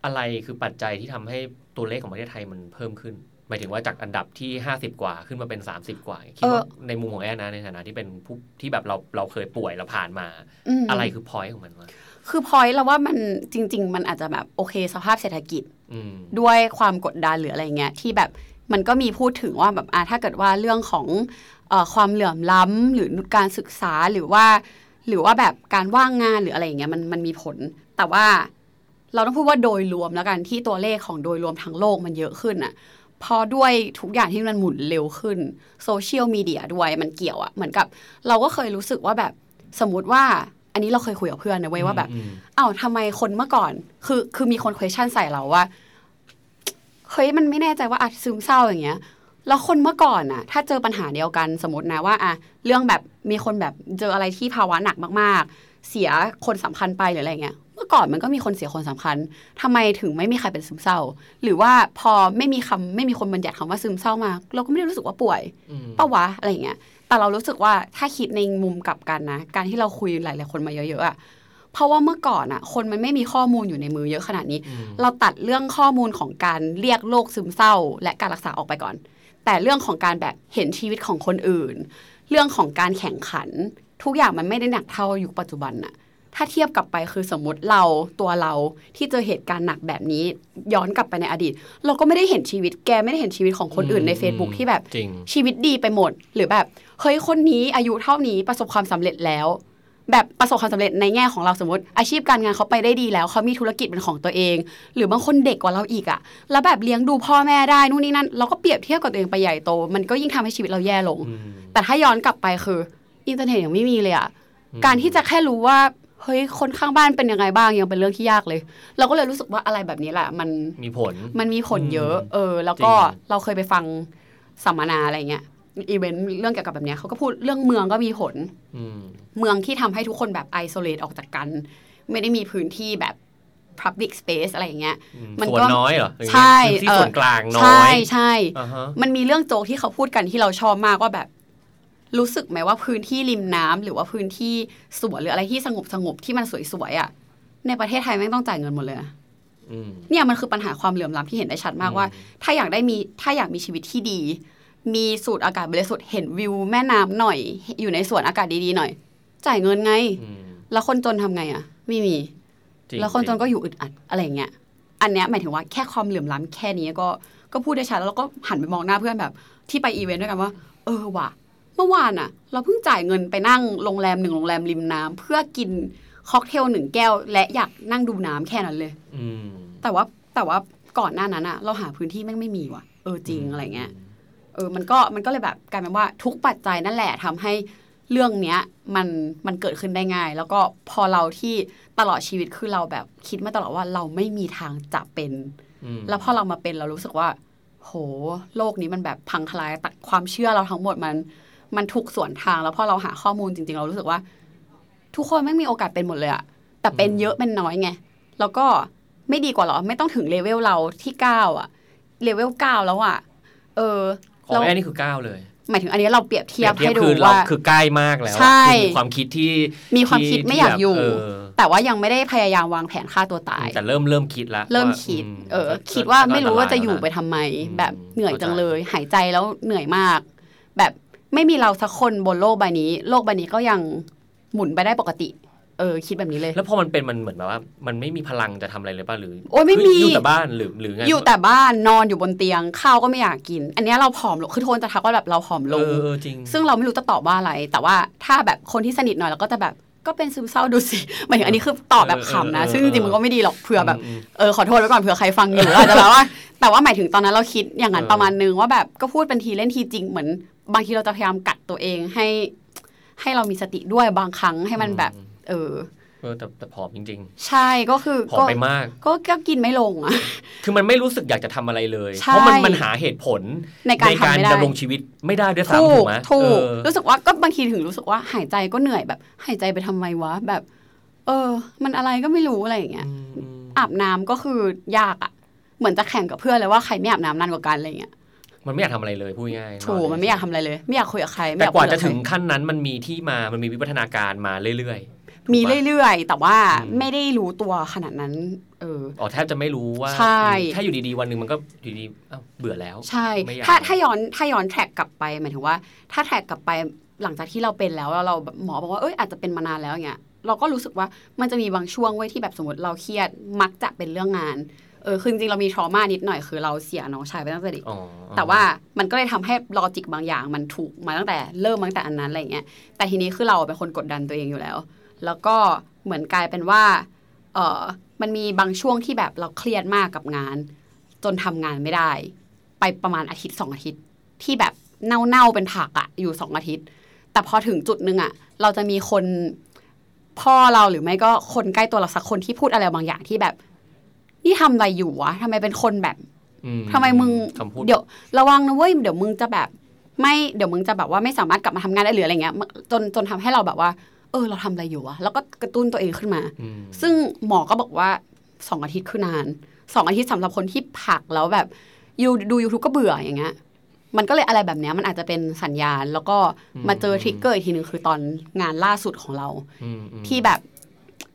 อะไรคือปัจจัยที่ทำให้ตัวเลขของประเทศไทยมันเพิ่มขึ้น หมายถึงว่าจากอันดับที่ห้าสิบกว่าขึ้นมาเป็นสามสิบกว่าคิดว่าเออในมุมของแอนะในฐานะที่เป็นผู้ที่แบบเราเราเคยป่วยเราผ่านมามอะไรคือพอยต์ของมันวะคือพอยเราว่ามันจริง ๆ มันอาจจะแบบโอเคสภาพเศรษฐกิจอืมด้วยความกดดันหรืออะไรเงี้ยที่แบบมันก็มีพูดถึงว่าแบบอะถ้าเกิดว่าเรื่องของเอ่อความเหลื่อมล้ำหรือการศึกษาหรือว่า หรือว่าแบบการว่างงานหรืออะไรอย่างเงี้ยมันมันมีผล แต่ว่าเราต้องพูดว่าโดยรวมแล้วกันที่ตัวเลขของโดยรวมทั้งโลกมันเยอะขึ้นอะเพอด้วยทุกอย่างที่มันหมุนเร็วขึ้นโซเชียลมีเดียด้วยมันเกี่ยวอะเหมือนกับ เราก็เคยรู้สึกว่าแบบสมมติว่า อันนี้เราเคยคุยกับเพื่อนนะเว้ยว่าแบบอืมอ้าวทำไมคนเมื่อก่อน คือคือมีคน question ใส่เราว่าเฮ้ยมันไม่แน่ใจว่าอาจซึมเศร้าอย่างเงี้ยแล้วคนเมื่อก่อนน่ะถ้าเจอปัญหาเดียวกันสมมตินะว่าอะเรื่องแบบมีคนแบบเจออะไรที่ภาวะหนักมาก ๆ เสียคนสำคัญไปหรืออะไรเงี้ยเมื่อ ก่อนมันก็มีคนเสียคนสำคัญทำไมถึงไม่มีใครเป็นซึมเศร้า หรือว่าพอไม่มีคำไม่มีคนบัญญัติคำว่าซึมเศร้ามา เราก็ไม่ได้รู้สึกว่าป่วยอืมปะวะอะไรอย่างเงี้ยแต่เรารู้สึกว่าถ้าคิดในมุมกลับกันนะ การที่เราคุยหลาย ๆ คนมาเยอะๆอะเพราะว่าเมื่อก่อนอะคนมันไม่มีข้อมูลอยู่ในมือเยอะขนาดนี้อืมเราตัดเรื่องข้อมูลของการเรียกโรคซึมเศร้า และการรักษาออกไปก่อน แต่เรื่องของการแบบเห็นชีวิตของคนอื่น เรื่องของการแข่งขัน ทุกอย่างมันไม่ได้หนักเท่ายุคปัจจุบันน่ะ ถ้าเทียบกลับไปคือสมมติเราตัวเราที่เจอเหตุการณ์หนักแบบนี้ ย้อนกลับไปในอดีต เราก็ไม่ได้เห็นชีวิตแกไม่ได้เห็นชีวิตของคนอื่นใน Facebook ที่แบบจริงชีวิตดีไปหมด หรือแบบเฮ้ยคนนี้อายุเท่านี้ประสบความสำเร็จแล้ว แบบประสบความสำเร็จในแง่ของเราสมมติ อาชีพการงานเขาไปได้ดีแล้วเขามีธุรกิจเป็นของตัวเอง หรือบางคนเด็กกว่าเราอีกอะแล้วแบบเลี้ยงดูพ่อแม่ได้นู่นนี่นั่นเราก็เปรียบเทียบกับตัวเองไปใหญ่โต มันก็ยิ่งทำให้ชีวิตเราแย่ลงอืมแต่ถ้าย้อนกลับไปคืออินเทอร์เน็ตยังไม่มีเลยอะอืมการที่จะแค่รู้ว่า เฮ้ยคนข้างบ้านเป็นยังไงบ้างยังเป็นเรื่องที่ยากเลย เราก็เลยรู้สึกว่าอะไรแบบนี้แหละ มันมีผลมันมีผลเยอะอืมเออ แล้วก็จริงเราเคยไปฟังสัมมนาอะไรเงี้ยอีเวนต์เรื่องเกี่ยวกับแบบเนี้ยเขาก็พูดเรื่องเมืองก็มีผลอืมเมืองที่ทำให้ทุกคนแบบ isolate ออกจากกัน ไม่ได้มีพื้นที่แบบ public space อะไรอย่างเงี้ยอืมมันส่วนก็น้อยเหรอ ใช่พื้นที่เออส่วนกลางน้อใช่ยใช่อ่าฮะมันมีเรื่องโจกที่เขาพูดกันที่เราชอบมากว่าแบบ รู้สึกไหมว่าพื้นที่ริมน้ำหรือว่าพื้นที่สวนหรืออะไรที่สงบสงบๆที่มันสวยๆอะในประเทศไทยแม่งต้องจ่ายเงินหมดเลยนะอืมเนี่ยมันคือปัญหาความเหลื่อมล้ำที่เห็นได้ชัดมากอืมว่า ถ้าอยากได้มีถ้าอยากมีชีวิตที่ดี มีสูตรอากาศบริสุทธิ์เห็นวิวแม่น้ำหน่อย อยู่ในสวนอากาศดีๆหน่อย จ่ายเงินไงอืมแล้วคนจนทำไงอะ ไม่มีจริงแล้วคนจนจริงก็อยู่อึดอัดอะไรอย่างเงี้ยอันเนี้ยหมายถึงว่าแค่ความเหลื่อมล้ำแค่นี้ก็ก็พูดได้ชัดแล้วเราก็หันไปมองหน้าเพื่อนแบบ ที่ไปอีเวนต์ด้วยกันว่า เออว่ะเมื่อวานอะเราเพิ่งจ่ายเงินไปนั่งโรงแรมหนึ่งโรงแรมริมน้ำเพื่อกินค็อกเทลหนึ่งแก้ว และอยากนั่งดูน้ำแค่นั้นเลยอืมแต่ว่าแต่ว่าก่อนหน้านั้นอะเราหาพื้นที่แม่งไม่มีว่ะเออจริงอะไรเงี้ยเออมันก็มันก็เลยแบบกลายเป็นว่าทุกปัจจัยนั่นแหละทำให้เรื่องเนี้ยมันมันเกิดขึ้นได้ง่าย แล้วก็พอเราที่ตลอดชีวิตคือเราแบบคิดมาตลอดว่าเราไม่มีทางจะเป็นอืมแล้วพอเรามาเป็นเรารู้สึกว่า โห โลกนี้มันแบบพังทลายตัดความเชื่อเราทั้งหมดมัน มันถูกสวนทางแล้วพอเราหาข้อมูลจริง ๆ เรารู้สึกว่า ทุกคนไม่งมีโอกาสเป็นหมดเลยอะแต่เป็นเยอะเป็นน้อยไง แล้วก็ไม่ดีกว่าเหรอ ไม่ต้องถึงเลเวลเราที่เก้าอะเลเวลเก้าแล้วอะเออของเราแอนนี่คือก้าวเลยหมายถึงอันนี้เราเปรียบเทียบปรีให้บดูคือเราว่าคือใกล้มากแล้วอะใช่คือมีความคิดที่มีความคิดที่ไม่อยากอยู่ที่แบบเแต่ว่ายังไม่ได้พยายามวางแผนฆ่าตัวตาย แต่เริ่มเริ่มคิดแล้วเริ่มว่าคิดมเออก็คิดว่าก็ไม่รู้ว่าจะอยู่นตไปรทำไมอืมแบบเหนื่อยเข้าใจจังเลย หายใจแล้วเหนื่อยมาก แบบ ไม่มีเราสักคนบนโลกใบนี้ โลกใบนี้ก็ยังหมุนไปได้ปกติ เออ คิดแบบนี้เลย แล้วพอมันเป็นมันเหมือนแบบว่า มันไม่มีพลังจะทำอะไรเลยป่ะหรือโอ้ยไม่มีอยู่แต่บ้านหรือหรือไงอยู่แต่บ้านนอนอยู่บนเตียงข้าวก็ไม่อยากกิน อันเนี้ยเราผอมลงคือโทนจะทักว่าแบบเราผอมลเองอเออจริง ซึ่งเราไม่รู้จะตอบว่าอะไร แต่ว่าถ้าแบบคนที่สนิทหน่อยเราก็จะแบบก็เป็นซึมเศร้าดูสิหมายถึงอันนี้คือตอบแบบขำนะเออเออซึ่งจริงๆมันก็ไม่ดีหรอกเผื่อแบบอืมเออขอโทษไว้ก่อนเผื่อใครฟังอยู่อาจจะแบบว่า แต่ว่าหมายถึงตอนนั้นเราคิดอย่างนั้นเออประมาณนึงว่าแบบก็พูดเป็นทีเล่นทีจริงเหมือน บางทีเราจะพยายามกัดตัวเองให้ให้เรามีสติด้วยบางครั้งให้มันแบบ เออเออแต่แต่ผอมจริงใช่ก็คือๆผอมก็ไปมาก ก็ก็กินไม่ลงอะคือมันไม่รู้สึกอยากจะทำอะไรเลยใช่เพราะมันมันหาเหตุผลในการทำไม่ได้ดำรงชีวิตไม่ได้ด้วยถูซ้ำถูกกไหมถูกเออรู้สึกว่าก็บางทีถึงรู้สึกว่าหายใจก็เหนื่อยแบบ หายใจไปทำไมวะแบบ เออ มันอะไรก็ไม่รู้อะไรอย่างเงี้ยอืมอืมอาบน้ำก็คือยากอะเหมือนจะแข่งกับเพื่อนเลยว่าใครไม่อาบน้ำนานกว่ากันอะไรเงี้ย มันไม่อยากทำอะไรเลยพูดง่ายๆถูกมันไม่อยากทำอะไรเลย ไม่อยากคุยกับใครไม่แต่อยากกว่าคุยจะบใครถึงขั้นนั้นมันมีที่มามันมีวิวัฒนาการมาเรื่อยๆ มีถูกปะเรื่อยๆ แต่ว่าอืมไม่ได้รู้ตัวขนาดนั้น เอออ๋อแทบจะไม่รู้ว่าใช่แค่อยู่ดีๆวันหนึ่งมันก็อยู่ดีๆอ้าวเบื่อแล้ว ใช่ไม่อยากถ้าถ้าย้อนถ้าย้อนแทร็กกลับไปหมายถึงว่า ถ้าแทร็กกลับไปหลังจากที่เราเป็นแล้วแล้วเราแบบหมอบอกว่าเอ้ยอาจจะเป็นมานานแล้วอย่างเงี้ยเราก็รู้สึกว่ามันจะมีบางช่วงไว้ยที่แบบสมมติเราเครียดมักจะเป็นเรื่องงาน เออคือจริงๆเรามีทรมานิดหน่อยคือเราเสียน้องชายไปตั้งแต่เด็กอ๋อแต่ว่ามันก็เลยทำให้ลอจิกบางอย่างมันถูกมาตั้งแต่เริ่มมาตั้งแต่อันนั้นอะไรเงี้ยแต่ทีนี้คือเราเป็นคนกดดันตัวเองอยู่แล้ว แล้วก็เหมือนกลายเป็นว่าเออมันมีบางช่วงที่แบบเราเครียดมากกับงาน จนทำงานไม่ได้ ไปประมาณอาทิตย์สองอาทิตย์ ที่แบบเน่าๆเป็นผักอะอยู่สองอาทิตย์ แต่พอถึงจุดหนึ่งอะเราจะมีคนพ่อเราหรือไม่ก็คนใกล้ตัวเราสักคนที่พูดอะไรบางอย่างที่แบบ นี่ทำอะไรอยู่วะทำไมเป็นคนแบบอืทำไมมึงคำพูดเดี๋ยวระวังนะเว้ยเดี๋ยวมึงจะแบบ ไม่เดี๋ยวมึงจะแบบว่าไม่สามารถกลับมาทำงานได้หรืออะไรเงี้ยจนจนทำให้เราแบบว่า เออ เราทำอะไรอยู่วะแล้วก็กระตุ้นตัวเองขึ้นมาอืมซึ่งหมอก็บอกว่าสองอาทิตย์คือนานสองอาทิตย์สำหรับคนที่ผักแล้วแบบยูดูยูทูบก็เบื่ออย่างเงี้ยมันก็เลยอะไรแบบเนี้ยมันอาจจะเป็นสัญญาณ แล้วก็มาเจอ trigger อีกทีหนึ่งคือตอนงานล่าสุดของเราอืมอืมที่แบบ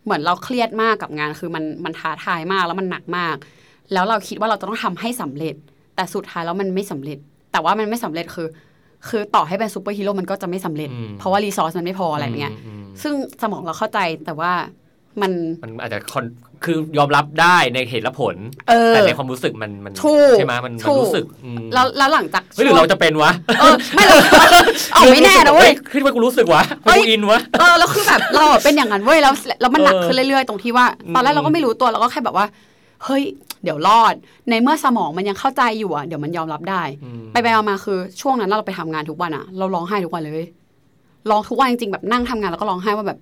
เหมือนเราเครียดมากกับงาน คือมันมันท้าทายมากแล้วมันหนักมาก แล้วเราคิดว่าเราจะต้องทำให้สำเร็จ แต่สุดท้ายแล้วมันไม่สำเร็จ แต่ว่ามันไม่สำเร็จคือ คือต่อให้เป็นซูเปอร์ฮีโร่มันก็จะไม่สำเร็จ เพราะว่า resource มันไม่พออะไรอย่างเงี้ยมมซึ่งสมองเราเข้าใจแต่ว่ามันมันอาจจะ คอนคือยอมรับได้ในเหตุและผลเออแต่ในความรู้สึกมันมันถูกใช่ไหมมันถูมันกรู้สึกอืมแล้วแล้วหลังจากเฮ้ยหรือเราจะเป็นวะเออไม่เราเอาไม่แน่นะเว้ยขึ้นไปกูรู้สึกวะเฮ้ยกูอินวะเออแล้วคือแบบเราอะเป็นอย่างนั้นเว้ยแล้วแล้วมันหนักเออขึ้นเรื่อยๆ ตรงที่ว่า ตอนแรกเราก็ไม่รู้ตัวเราก็แค่แบบว่า เฮ้ยเดี๋ยวรอด ในเมื่อสมองมันยังเข้าใจอยู่อะเดี๋ยวมันยอมรับได้อืมไปไปมาๆคือช่วงนั้นเราไปทำงานทุกวันอะ เราร้องไห้ทุกวันเลยร้องทุกวันจริงๆแบบนั่งทำงานแล้วก็ร้องไห้ว่าแบบ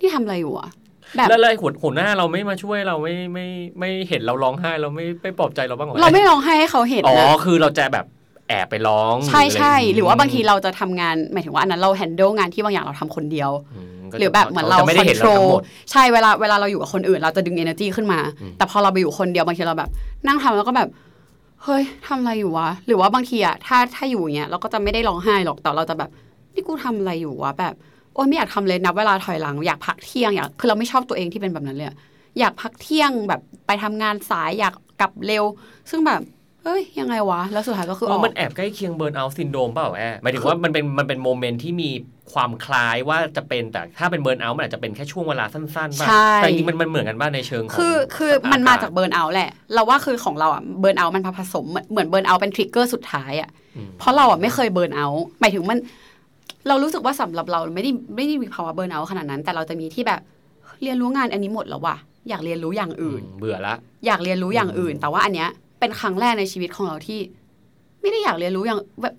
นี่ทำอะไรอยู่อะ แบบแล้วเลยหัวหัวหน้าเราไม่มาช่วยเราไม่ไม่ไม่เห็นเราร้องไห้เราไม่ไม่ปลอบใจเราบ้างเหรอเราไม่ร้องไห้ให้เขาเห็นอ๋อนะคือเราจะแบบแอบไปร้อง ใช่ใช่ะไหรือว่าบางทีเราจะทำงานหมายถึงว่าอันนั้นเราแฮนเดิลงานที่บางอย่างเราทำคนเดียวมก็หรือแบบเหมือนเราจะไม่ได้เห็นคอนโทรเราทั้งหมดใช่เวลาเวลาเราอยู่กับคนอื่น เราจะดึง energy ขึ้นมาอืมแต่พอเราไปอยู่คนเดียวบางทีเราแบบ นั่งทำแล้วก็แบบเฮ้ยทำอะไรอยู่วะหรือว่าบางทีอะถ้าถ้าอยู่อย่างเงี้ยเราก็จะไม่ได้ร้องไห้หรอกแต่เราจะแบบนี่กูทำอะไรอยู่วะแบบ โอ้ยไม่อยากทำเลยนับเวลาถอยหลัง อยากพักเที่ยงอยากคือเราไม่ชอบตัวเองที่เป็นแบบนั้นเลยอะอยากพักเที่ยงแบบไปทำงานสายอยากกลับเร็ว ซึ่งแบบเฮ้ยยังไงวะ แล้วสุดท้ายก็คือเออออกมันแอบใกล้เคียง burnout syndrome เปล่าแอบหมายถึงว่ามันเป็นมันเป็น moment ที่มีความคล้ายว่าจะเป็นแต่ถ้าเป็น burnout มันอาจจะเป็นแค่ช่วงเวลาสั้นๆป่ะใช่แต่จริงๆมันมันเหมือนกันบ้างในเชิงของคือคือมันมาจาก burnout แหละ เราว่าคือของเราอะ burnout มันผสมเหมือนเหมือน burnout เป็น trigger สุดท้ายอะอืมเพราะเราอะไม่เคย burnout หมายถึงมัน เรารู้สึกว่าสำหรับเราไม่ได้ไม่ได้มีภาวะเบิร์นเอาท์ขนาดนั้น แต่เราจะมีที่แบบเรียนรู้งานอันนี้หมดแล้วว่ะอยากเรียนรู้อย่างอื่นอืมเบื่อละ อยากเรียนรู้อย่างอื่นอืมแต่ว่าอันเนี้ยเป็นครั้งแรกในชีวิตของเราที่ ไม่ได้อยากเรียนรู้อย่างแบบ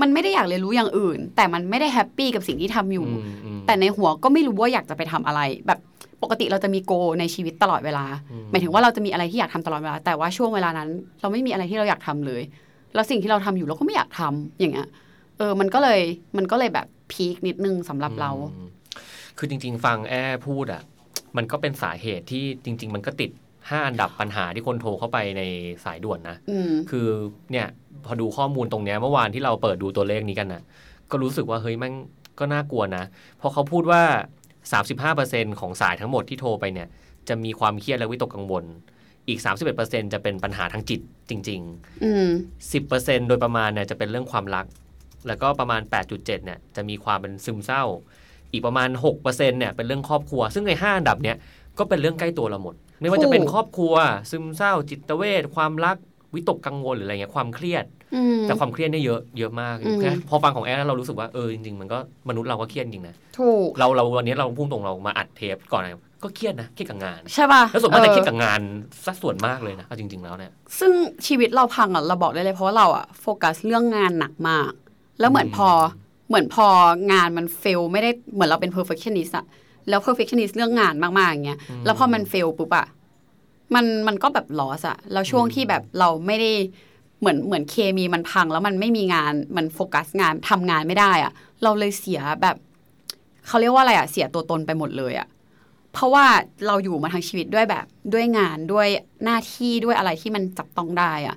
มันไม่ได้อยากเรียนรู้อย่างอื่น แต่มันไม่ได้แฮปปี้กับสิ่งที่ทำอยู่มอืมแต่ในหัวก็ไม่รู้ว่าอยากจะไปทำอะไร แบบปกติเราจะมีโกในชีวิตตลอดเวลาอืมหมายถึงว่าเราจะมีอะไรที่อยากทำตลอดเวลา แต่ว่าช่วงเวลานั้น เราไม่มีอะไรที่เราอยากทำเลย แล้วสิ่งที่เราทำอยู่เราก็ไม่อยากทำอย่างเงี้ย เออมันก็เลยมันก็เลยแบบพีคนิดนึงสำหรับเราอืมคือจริง ๆ ฟังแอพูดอะ มันก็เป็นสาเหตุที่จริง ๆ มันก็ติดห้าอันดับปัญหาที่คนโทรเข้าไปในสายด่วนนะอืมคือเนี่ยพอดูข้อมูลตรงเนี้ยเมื่อวานที่เราเปิดดูตัวเลขนี้กันนะก็รู้สึกว่าเฮ้ยแมันก็น่ากลัวนะเพราะเขาพูดว่า 35%ของสายทั้งหมดที่โทรไปเนี่ย จะมีความเครียดและวิตกกังวล อีก 31%จะเป็นปัญหาทางจิตจริงอืมๆ10%โดยประมาณเนี่ยจะเป็นเรื่องความรัก แล้วก็ประมาณ 8.7เนี่ยจะมีความเป็นซึมเศร้า อีกประมาณ6%เนี่ยเป็นเรื่องครอบครัว ซึ่งใน5อันดับเนี่ยก็เป็นเรื่องใกล้ตัวเราหมด ไม่ว่าจะเป็นถูกครอบครัว ซึมเศร้า จิตเวชความรักวิตกกังวลหรืออะไรเงี้ยความเครียดอืมแต่ความเครียดเนี่ยเยอะเยอะมากอืมแค่พอฟังของแอนแล้วเรารู้สึกว่าเออจริงๆมันก็มนุษย์เราก็เครียดจริงนะถูกเราเราวันนี้เราพูดตรงเรามาอัดเทปก่อนนะก็เครียดนะเครียดกับงานใช่ป่ะแล้วส่วนมากจะออเครียดกับงานสัดส่วนมากเลยนะเอาจริง ๆแล้วเนี่ยซึ่งชีวิตเราพังอะเราบอกได้เลยเพราะว่าเราอะโฟกัสเรื่องงานหนักมาก แล้วเหมือนอืมพอเหมือนพองานมันเฟลไม่ได้เหมือนเราเป็น perfectionist อะแล้ว perfectionist เรื่องงานมากๆอย่างเงี้ยแล้วพอมันเฟลปุ๊บอะมันมันก็แบบลอสอะแล้วช่วงที่แบบเราไม่ได้เหมือนเหมือนเคมีมันพัง แล้วมันไม่มีงานมันโฟกัสงานทำงานไม่ได้อะเราเลยเสียแบบเขาเรียกว่าอะไรอะเสียตัวตนไปหมดเลยอะเพราะว่าเราอยู่มาทั้งชีวิตด้วยแบบด้วยงานด้วยหน้าที่ด้วยอะไรที่มันจับต้องได้อะ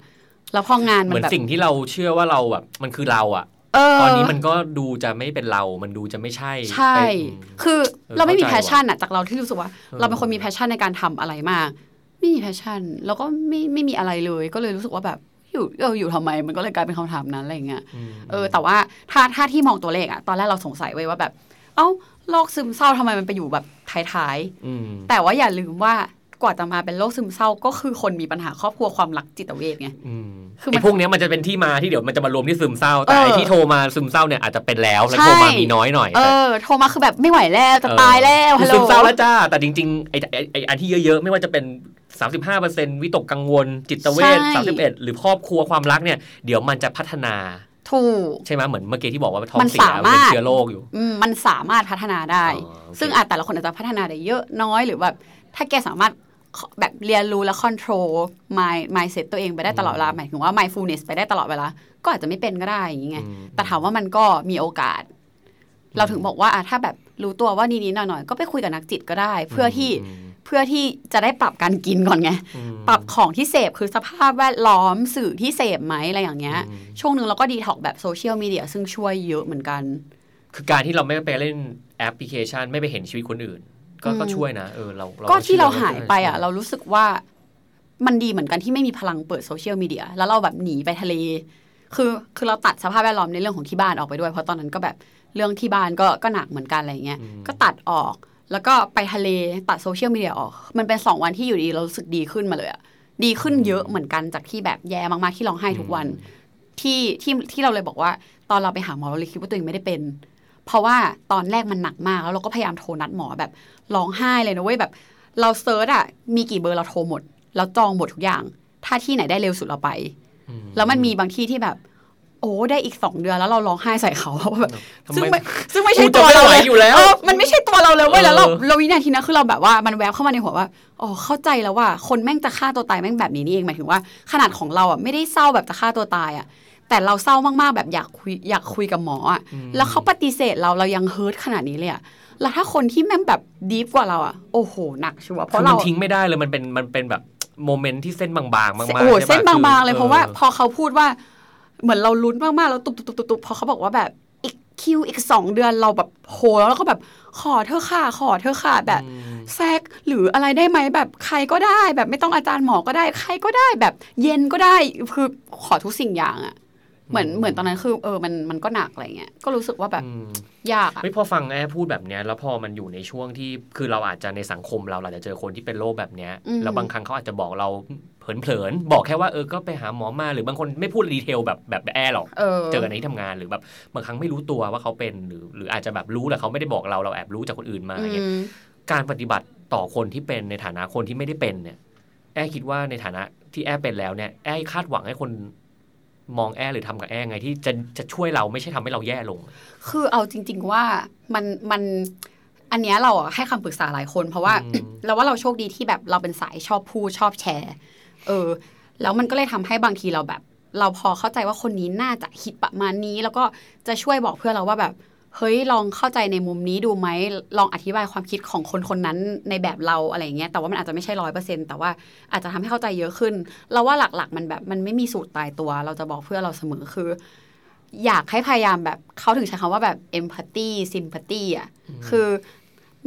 แล้วพองานมันเหมือนแบบสิ่งที่เราเชื่อว่าเราแบบมันคือเราอะเออ ตอนนี้มันก็ดูจะไม่เป็นเรา มันดูจะไม่ใช่ ใช่ไอ้อืมคือเออเราไม่มีเข้าแพใจชชั่นอะจากเราที่รู้สึกว่าเออเราเป็นคนมี passion ในการทำอะไรมาก ไม่มี passion แล้วก็ไม่ไม่มีอะไรเลย ก็เลยรู้สึกว่าแบบอยู่เอออยู่ทำไมมันก็เลยกลายเป็นคำถามนั้นอะไรอย่างเงี้ยอืมเออ แต่ว่าถ้าถ้าที่มองตัวเลขอะตอนแรกเราสงสัยไว้ว่าแบบ เอ้าโรคซึมเศร้าทำไมมันไปอยู่แบบท้ายอืมๆแต่ว่าอย่าลืมว่า กว่าจะมาเป็นโรคซึมเศร้าก็คือคนมีปัญหาครอบครัวความรักจิตเวชไงอืมคือมันไอ้พวกเนี้ยมันจะเป็นที่มาที่เดี๋ยวมันจะมารวมที่ซึมเศร้า แต่เออไอ้ที่โทรมาซึมเศร้าเนี่ยอาจจะเป็นแล้วแล้วใช่โทรมามีน้อยหน่อยเอแต่อโทรมาคือแบบไม่ไหวแล้วจะตายแล้วฮัลโหลซึมเศร้าแล้วจ้าแต่จริงๆไอ้ไอ้ไอ้อันที่เยอะๆ ไม่ว่าจะเป็น35%วิตกกังวล จิตเวชใช่31 หรือครอบครัวความรักเนี่ย เดี๋ยวมันจะพัฒนาถูกใช่ไหมเหมือนเมื่อกี้ที่บอกว่ามันท้อมังเสียสามารถเป็นเชื้อโรคอยู่อืมมันสามารถพัฒนาได้อ๋อโอเคซึ่งอาจแต่ละคนอาจจะพัฒนาได้เยอะน้อยหรือแบบถ้าแกสามารถ แบบเรียนรู้และ control mind mindset ตัวเองไปได้ตลอดเวลาหมายถึงว่า mindfulness ไปได้ตลอดเวลา ก็อาจจะไม่เป็นก็ได้อย่างงี้ไงอืมแต่ถามว่ามันก็มีโอกาส เราถึงบอกว่าอะถ้าแบบรู้ตัวว่านิดๆหน่อยๆก็ไปคุยกับนักจิตก็ได้ เพื่อที่มเพื่อที่จะได้ปรับการกินก่อนไงอืมปรับของที่เสพคือสภาพแวดล้อมสื่อที่เสพไหมอะไรอย่างเงี้ยอืมช่วงหนึ่งเราก็ดีท็อกแบบโซเชียลมีเดียซึ่งช่วยเยอะเหมือนกัน คือการที่เราไม่ไปเล่นแอปพลิเคชัน ไม่ไปเห็นชีวิตคนอื่น ก็อืมก็ช่วยนะเออเราเราก็ที่เราชื่อหายไปอะช่วยเรารู้สึกว่ามันดีเหมือนกันที่ไม่มีพลังเปิดโซเชียลมีเดียแล้วเราแบบหนีไปทะเล คือคือเราตัดสภาพแวดล้อมในเรื่องของที่บ้านออกไปด้วย เพราะตอนนั้นก็แบบเรื่องที่บ้านก็ก็หนักเหมือนกันอะไรเงี้ยอืมก็ตัดออกแล้วก็ไปทะเลตัดโซเชียลมีเดียออก มันเป็นสองวันที่อยู่ดีเรารู้สึกดีขึ้นมาเลยอะดีขึ้นเยอะเหมือนกันจากที่แบบแย่มากๆที่ร้องไห้ทุกวัน ที่ที่ที่เราเลยบอกว่า ตอนเราไปหาหมอเราเลยคิดว่าตัวเองไม่ได้เป็น เพราะว่าตอนแรกมันหนักมากแล้วเราก็พยายามโทรนัดหมอแบบร้องไห้เลยนะเว้ยแบบ เราเซิร์ชอะมีกี่เบอร์เราโทรหมดเราจองหมดทุกอย่าง ถ้าที่ไหนได้เร็วสุดเราไปอืมแล้วมันมีบางที่ที่แบบ โอ้ได้อีกสองเดือนแล้วเราร้องไห้ใส่เขาว่าแบบทำซึ่งไมไม่ซึ่งไม่ใช่กูจะตัวเราไม่ไหวเลยอยู่แล้วเออมันไม่ใช่ตัวเราเลยเว้ยเออแล้วเราเราวินาทีนั้นคือเราแบบว่ามันแวบเข้ามาในหัวว่าอ๋อเข้าใจแล้วว่าคนแม่งจะฆ่าตัวตายแม่งแบบนี้นี่เองหมายถึงว่า ขนาดของเราอะไม่ได้เศร้าแบบจะฆ่าตัวตายอะ แต่เราเศร้ามากๆ แบบอยากคุยอยากคุยกับหมออะอืมแล้วเขาปฏิเสธเราเรายัง hurt ขนาดนี้เลยอะแล้วถ้าคนที่แม่งแบบ deep กว่าเราอะโอ้โหหนักชัวร์เพคือราะมัเรานทิ้งไม่ได้เลยมันเป็นมันเป็นแบบ moment ที่เส้นบางๆมากๆโอ้โหใช่ปะเส้นบางๆเลยคือเพราะว่าออพอเขาพูดว่าเหมือนเราลุ้นมากๆแล้วตุบตุบตุบตุบตุบพอเขาบอกว่าแบบอีกคิวอีกสองเดือนเราแบบโหแล้วเราก็แบบขอเธอะค่ะขอเธอะค่ะแบบอืมแซกหรืออะไรได้ไหมแบบใครก็ได้ แบบไม่ต้องอาจารย์หมอก็ได้ ใครก็ได้แบบเย็นก็ได้คือขอทุกสิ่งอย่างอะ เหมือนเหมือนตอนนั้นคือเออมันมันก็หนักอะไรเงี้ยก็รู้สึกว่าแบบอืมยากอะเฮ้ยพอฟังแอร์พูดแบบเนี้ยแล้วพอมันอยู่ในช่วงที่คือเราอาจจะในสังคมเราเราอาจจะเจอคนที่เป็นโรคแบบเนี้ยอืมแล้วบางครั้งเขาอาจจะบอกเราเผลอๆบอกแค่ว่าเออก็ไปหาหมอมาหรือบางคนไม่พูดดีเทลแบบแบบแอร์หรอกเออเจอในที่ทำงานหรือแบบบางครั้งไม่รู้ตัวว่าเขาเป็นหรือ หรืออาจจะแบบรู้แต่เขาไม่ได้บอกเราเราแอบรู้จากคนอื่นมาอือย่างเงี้ยมการปฏิบัติต่อคนที่เป็นในฐานะคนที่ไม่ได้เป็นเนี่ยแอร์คิดว่าในฐานะที่แอร์เป็นแล้วเนี่ยแอร์คาดหวังให้คน มองแอร์หรือทำกับแอร์ไงที่จะจะช่วยเราไม่ใช่ทำให้เราแย่ลง คือเอาจริง ๆว่ามันมันอันเนี้ยเราอะให้คำปรึกษาหลายคน เพราะว่าอืมเราว่าเราโชคดีที่แบบเราเป็นสายชอบพูดชอบแชร์ เออ แล้วมันก็เลยทำให้บางทีเราแบบ เราพอเข้าใจว่าคนนี้น่าจะคิดประมาณนี้ แล้วก็จะช่วยบอกเพื่อนเราว่าแบบ เฮ้ยลองเข้าใจในมุมนี้ดูไหมลองอธิบายความคิดของคนคนนั้นในแบบเราอะไรอย่างเงี้ยแต่ว่ามันอาจจะไม่ใช่ร้อยเปอร์เซ็นแต่ว่าอาจจะทำให้เข้าใจเยอะขึ้น เราว่าหลักๆ มันแบบมันไม่มีสูตรตายตัว เราจะบอกเพื่อนเราเสมอคือ อยากให้พยายามแบบเขาถึงใช้คำว่าแบบ empathy sympathy อะคือ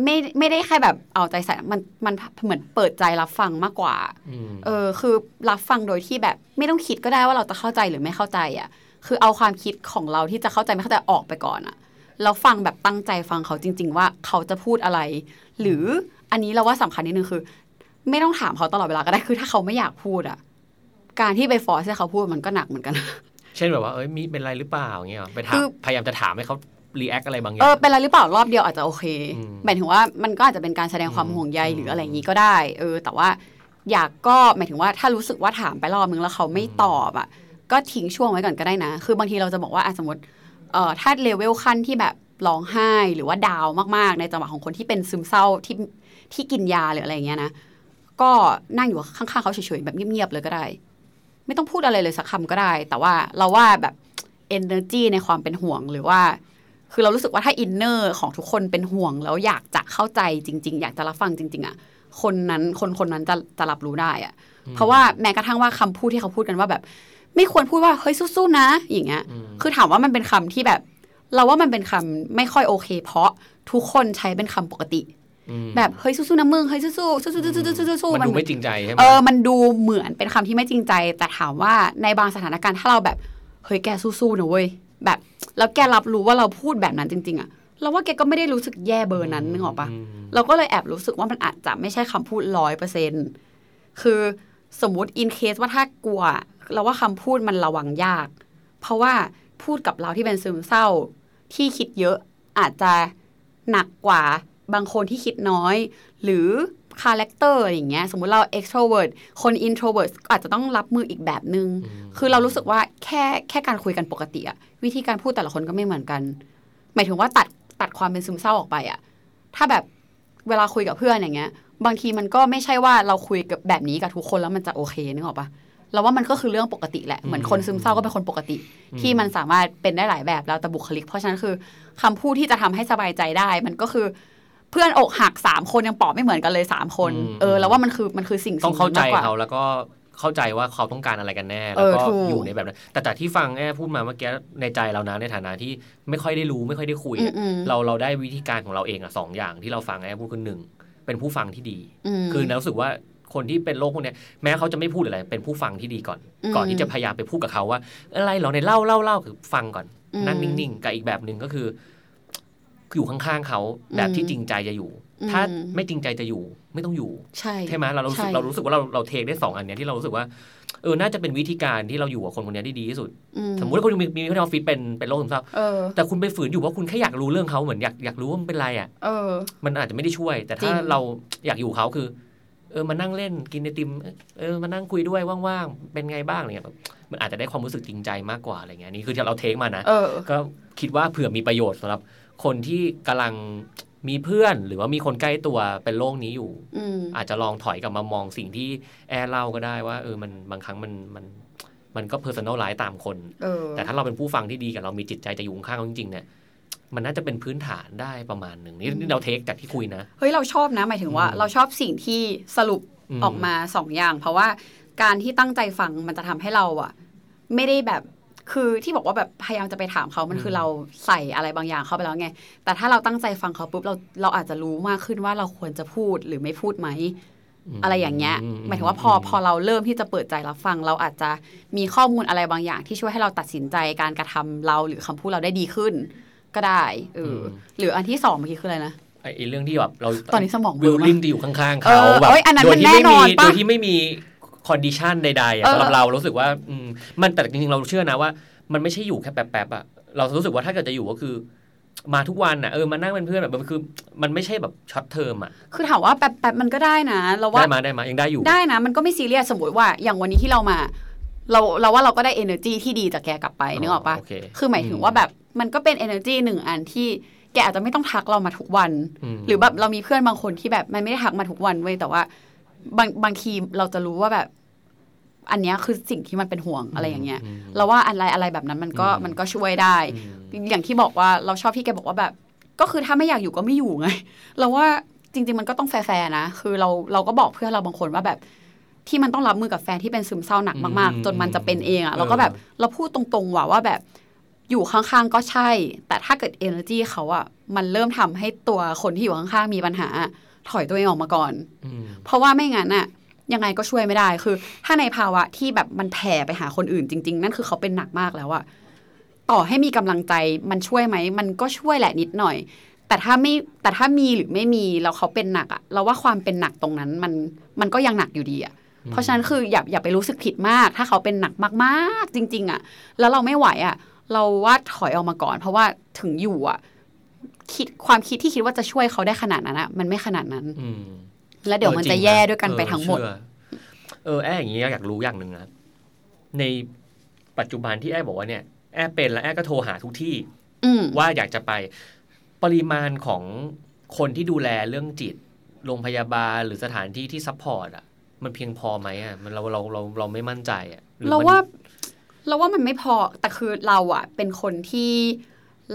ไม่ไม่ได้แค่แบบเอาใจใส่มันมันเหมือนเปิดใจรับฟังมากกว่าอืมเออคือรับฟังโดยที่แบบไม่ต้องคิดก็ได้ว่าเราจะเข้าใจหรือไม่เข้าใจอะคือเอาความคิดของเราที่จะเข้าใจไม่เข้าใจออกไปก่อนอะ แล้วฟังแบบตั้งใจฟังเขาจริง ๆ ว่าเขาจะพูดอะไร หรืออันนี้เราว่าสำคัญนิดนึงคือ ไม่ต้องถามเขาตลอดเวลาก็ได้คือ ถ้าเขาไม่อยากพูดอะ การที่ไป force ให้เขาพูดมันก็หนักเหมือนกัน เช่นแบบว่าเอ้ยมีเป็นไรหรือเปล่าอย่างเงี้ยหรอไปถาคืมอพยายามจะถามให้เขา react อะไรบางอย่าเองอเป็นอะไรหรือเปล่ารอบเดียวอาจจะโอเคอืมหมายถึงว่ามันก็อาจจะเป็นการแสดงความอืมห่วงใยอืมหรืออะไรอย่างนี้ก็ได้ เออ แต่ว่าอยากก็หมายถึงว่าถ้ารู้สึกว่าถามไปรอบนึงแล้วเขาไม่อืมตอบอะ ก็ทิ้งช่วงไว้ก่อนก็ได้นะ คือบางทีเราจะบอกว่าอะสมมติเอ่อ ถ้าเลเวลขั้นที่แบบร้องไห้หรือว่าดาวมากๆ ในจังหวะของคนที่เป็นซึมเศร้าที่ที่กินยาหรืออะไรอย่างเงี้ยนะ ก็นั่งอยู่ข้างๆเขาเฉยๆแบบเงียบๆเลยก็ได้ ไม่ต้องพูดอะไรเลยสักคำก็ได้ แต่ว่าเราว่าแบบ energy ในความเป็นห่วงหรือว่า คือเรารู้สึกว่าถ้าอินเนอร์ของทุกคนเป็นห่วง แล้วอยากจะเข้าใจจริง ๆ อยากจะรับฟังจริง ๆอะคนนั้นคนคนนั้นจะจะรับรู้ได้อะ เพราะว่าแม้กระทั่งว่าคำพูดที่เขาพูดกันว่าแบบ ไม่ควรพูดว่าเฮ้ยสู้ๆนะ อย่างเงี้ยอืมคือถามว่ามันเป็นคำที่แบบ เราว่ามันเป็นคำไม่ค่อยโอเค เพราะทุกคนใช้เป็นคำปกติอืมแบบเฮ้ยสู้ๆนะมึงเฮ้ยสู้ๆสู้ๆสู้ๆสู้ๆสู้ๆสู้ๆมันดูมันไม่จริงใจใช่ไหมเออมันดูเหมือนเป็นคำที่ไม่จริงใจ แต่ถามว่าในบางสถานการณ์ถ้าเราแบบเฮ้ยแกสู้ๆนะเว้ยแบบแล้วแกรับรู้ว่าเราพูดแบบนั้นจริง ๆอะเราว่าแกก็ไม่ได้รู้สึกแย่เบอร์นั้นนึกออกปะอืมเราก็เลยแอบรู้สึกว่ามันอาจจะไม่ใช่คำพูดร้อยเปอร์เซ็นคือสมมุติ in case ว่าถ้ากลัว เราว่าคำพูดมันระวังยาก เพราะว่าพูดกับเราที่เป็นซึมเศร้า ที่คิดเยอะอาจจะหนักกว่าบางคนที่คิดน้อย หรือ character อย่างเงี้ย สมมุติเรา extrovert คน introvert ก็อาจจะต้องรับมืออีกแบบนึง คือเรารู้สึกว่าแค่แค่การคุยกันปกติอะวิธีการพูดแต่ละคนก็ไม่เหมือนกัน หมายถึงว่าตัดตัดความเป็นซึมเศร้าออกไปอะถ้าแบบเวลาคุยกับเพื่อนอย่างเงี้ย บางทีมันก็ไม่ใช่ว่าเราคุยกับแบบนี้กับทุกคนแล้วมันจะโอเคนึกออกปะ เราว่ามันก็คือเรื่องปกติแหละ เหมือนคนซึมเศร้าก็เป็นคนปกติ ที่มันสามารถเป็นได้หลายแบบแล้วแต่บุคลิก เพราะฉะนั้นคือคำพูดที่จะทำให้สบายใจได้ มันก็คือเพื่อนอกหักสามคนยังปลอบไม่เหมือนกันเลยสามคนอืมเออแล้วว่ามันคือมันคือสิ่งต้องเข้าใจสิ่งนั้นมกกว่เขาแล้วก็เข้าใจว่าเขาต้องการอะไรกันแน่เอแล้วอก็ถูกอยู่ในแบบนั้น แต่จากที่ฟังแอพูดมาเมื่อกี้ในใจเรานะในฐานะที่ไม่ค่อยได้รู้ไม่ค่อยได้คุยอือะมอืมเราเราได้วิธีการของเราเองอะสองอย่างที่เราฟังแอพูดคือหนึ่งเป็นผู้ฟังที่ดีมคือเรารู้สึกว่า คนที่เป็นโรคพวกเนี้ยแม้เขาจะไม่พูดอะไรเป็นผู้ฟังที่ดีก่อนอืมก่อนที่จะพยายามไปพูดกับเขาว่า อะไรเหรอในเล่าเล่าเล่าคือฟังก่อนอืมนั่งนิ่งๆกับอีกแบบหนึ่งก็คืออยู่ข้างๆเขาแบบที่จริงใจจะอยู่อืมถ้าไม่จริงใจจะอยู่ไม่ต้องอยู่ ใช่ใช่ไหมเรารู้สึกใช่เรารู้สึกว่าเราเราเทคได้สองอันเนี้ยที่เรารู้สึกว่าเออน่าจะเป็นวิธีการที่เราอยู่กับคนคนเนี้ยที่ดีที่สุดอืสมมติว่าคุณมีมีคนในออฟฟิศเป็นเป็นโรคซึมเศร้าเออแต่คุณไปฝืนอยู่ว่าคุณแค่อยากรู้เรื่องเขาเหมือนอยากอยากรู้ว่ามันเป็นไรอะเออมันอาจจะไม่ได้ช่วย แต่จริถ้างเราอยากอยู่เขาคือ เออมานั่งเล่นกินไอติมเออมานั่งคุยด้วยว่างๆเป็นไงบ้างอะไรเงี้ยแบบมันอาจจะได้ความรู้สึกจริงใจมากกว่าอะไรเงี้ยนี่คือที่เราเทคมานะเออก็คิดว่าเผื่อมีประโยชน์สำหรับคนที่กำลังมีเพื่อนหรือว่ามีคนใกล้ตัวเป็นโรคนี้อยู่อืมอาจจะลองถอยกลับมามองสิ่งที่แอร์เล่าก็ได้ว่า เออมันบางครั้งมันมันมันก็ personalize ตามคนเออแต่ถ้าเราเป็นผู้ฟังที่ดีกับเรามีจิตใจจะอยู่ข้างๆเขาจริงๆเนี่ย มันน่าจะเป็นพื้นฐานได้ประมาณหนึ่งนี่นี่เรา take จากที่คุยนะ เฮ้ย เราชอบนะ หมายถึงว่าอืมเราชอบสิ่งที่สรุปอืมออกมาสองอย่าง เพราะว่าการที่ตั้งใจฟังมันจะทำให้เราอะไม่ได้แบบคือที่บอกว่าแบบพยายามจะไปถามเขามันคือเราใส่อะไรบางอย่างเข้าไปแล้วไง แต่ถ้าเราตั้งใจฟังเขาปุ๊บเราเราอาจจะรู้มากขึ้นว่าเราควรจะพูดหรือไม่พูดไหมอะไรอย่างเงี้ยหมายถึงว่าพอพอเราเริ่มที่จะเปิดใจรับฟัง เราอาจจะมีข้อมูลอะไรบางอย่างที่ช่วยให้เราตัดสินใจการกระทำเราหรือคำพูดเราได้ดีขึ้น ก็ได้เอออหรืออันที่สองเมื่อกี้คืออะไรนะไอ้ไอ้เรื่องที่แบบเราตอนนี้สมองเบลอมาก willing จะอยู่ข้างๆเอเขาอแบบเอ้ยอันนั้นโดยที่มันไม่แน่นมีอนปะโดยที่ไม่มี condition ใดๆอะเออสำหรับเรารู้สึกว่าอืมมันแต่จริงๆเราเชื่อนะว่า มันไม่ใช่อยู่แค่แป๊บๆอะเรารู้สึกว่าถ้าเกิดจะอยู่ก็คือมาทุกวันอะเออมานั่งเป็นเพื่อนแบบมันคือ มันไม่ใช่แบบ short term อะคือถามว่าแป๊บแป๊บมันก็ได้นะ เราว่าได้มาได้มายังได้อยู่ได้นะ มันก็ไม่ซีเรียสสมมติว่าอย่างวันนี้ที่เรามา เราเราว่าเราก็ได้ energy ที่ดีจากแกกลับไปนึกออกปะโอเคคือหมายถึงว่าแบบ มันก็เป็น energy หนึ่งอันที่แกอาจจะไม่ต้องทักเรามาทุกวันมหรือแบบเรามีเพื่อนบางคนที่แบบมันไม่ได้ทักมาทุกวันเว้ยแต่ว่า บางบางทีเราจะรู้ว่าแบบ อันเนี้ยคือสิ่งที่มันเป็นห่วงอะไรอย่างเงี้ยมเราว่าอะไรอะไรแบบนั้นมันก็อืมมันก็ช่วยได้อืมอย่างที่บอกว่าเราชอบที่แกบอกว่าแบบ ก็คือถ้าไม่อยากอยู่ก็ไม่อยู่ไงเราว่าจริง ๆ มันก็ต้องแฟร์ๆนะคือเราเราก็บอกเพื่อนเราบางคนว่าแบบที่มันต้องรับมือกับแฟนที่เป็นซึมเศร้าหนักมากอืมๆจนมันจะเป็นเองอะเออเราก็แบบเราพูดตรงๆว่าว่าแบบ อยู่ข้างๆก็ใช่ แต่ถ้าเกิด energy เขาอะมันเริ่มทำให้ตัวคนที่อยู่ข้างๆมีปัญหา ถอยตัวเองออกมาก่อนอืมเพราะว่าไม่งั้นอะยังไงก็ช่วยไม่ได้คือ ถ้าในภาวะที่แบบมันแผ่ไปหาคนอื่นจริง ๆ นั่นคือเขาเป็นหนักมากแล้วอะต่อให้มีกำลังใจมันช่วยไหม มันก็ช่วยแหละนิดหน่อย แต่ถ้าไม่แต่ถ้ามีหรือไม่มีแล้วเขาเป็นหนักอะเราว่าความเป็นหนักตรงนั้นมันมันก็ยังหนักอยู่ดีอะเพราะฉะนั้นคืออย่าอย่าไปรู้สึกผิดมาก ถ้าเขาเป็นหนักมากๆ จริง ๆอะแล้วเราไม่ไหวอะ เราว่าถอยออกมาก่อน เพราะว่าถึงอยู่อะคิดความคิดที่คิดว่าจะช่วยเขาได้ขนาดนั้นอะมันไม่ขนาดนั้นอืมแล้วเดี๋ยวมันจะแย่ด้วยกันไปทั้งหมด เออเออแอร์อย่างนี้อยากรู้อย่างหนึ่งนะในปัจจุบันที่แอร์บอกว่าเนี่ย แอร์เป็นแล้วแอร์ก็โทรหาทุกที่อืมว่าอยากจะไป ปริมาณของคนที่ดูแลเรื่องจิตโรงพยาบาลหรือสถานที่ที่ support อะ มันเพียงพอไหมอะมันเราเราเราเราไม่มั่นใจอะหอเรามันว่า เราว่ามันไม่พอแต่คือเราอะเป็นคนที่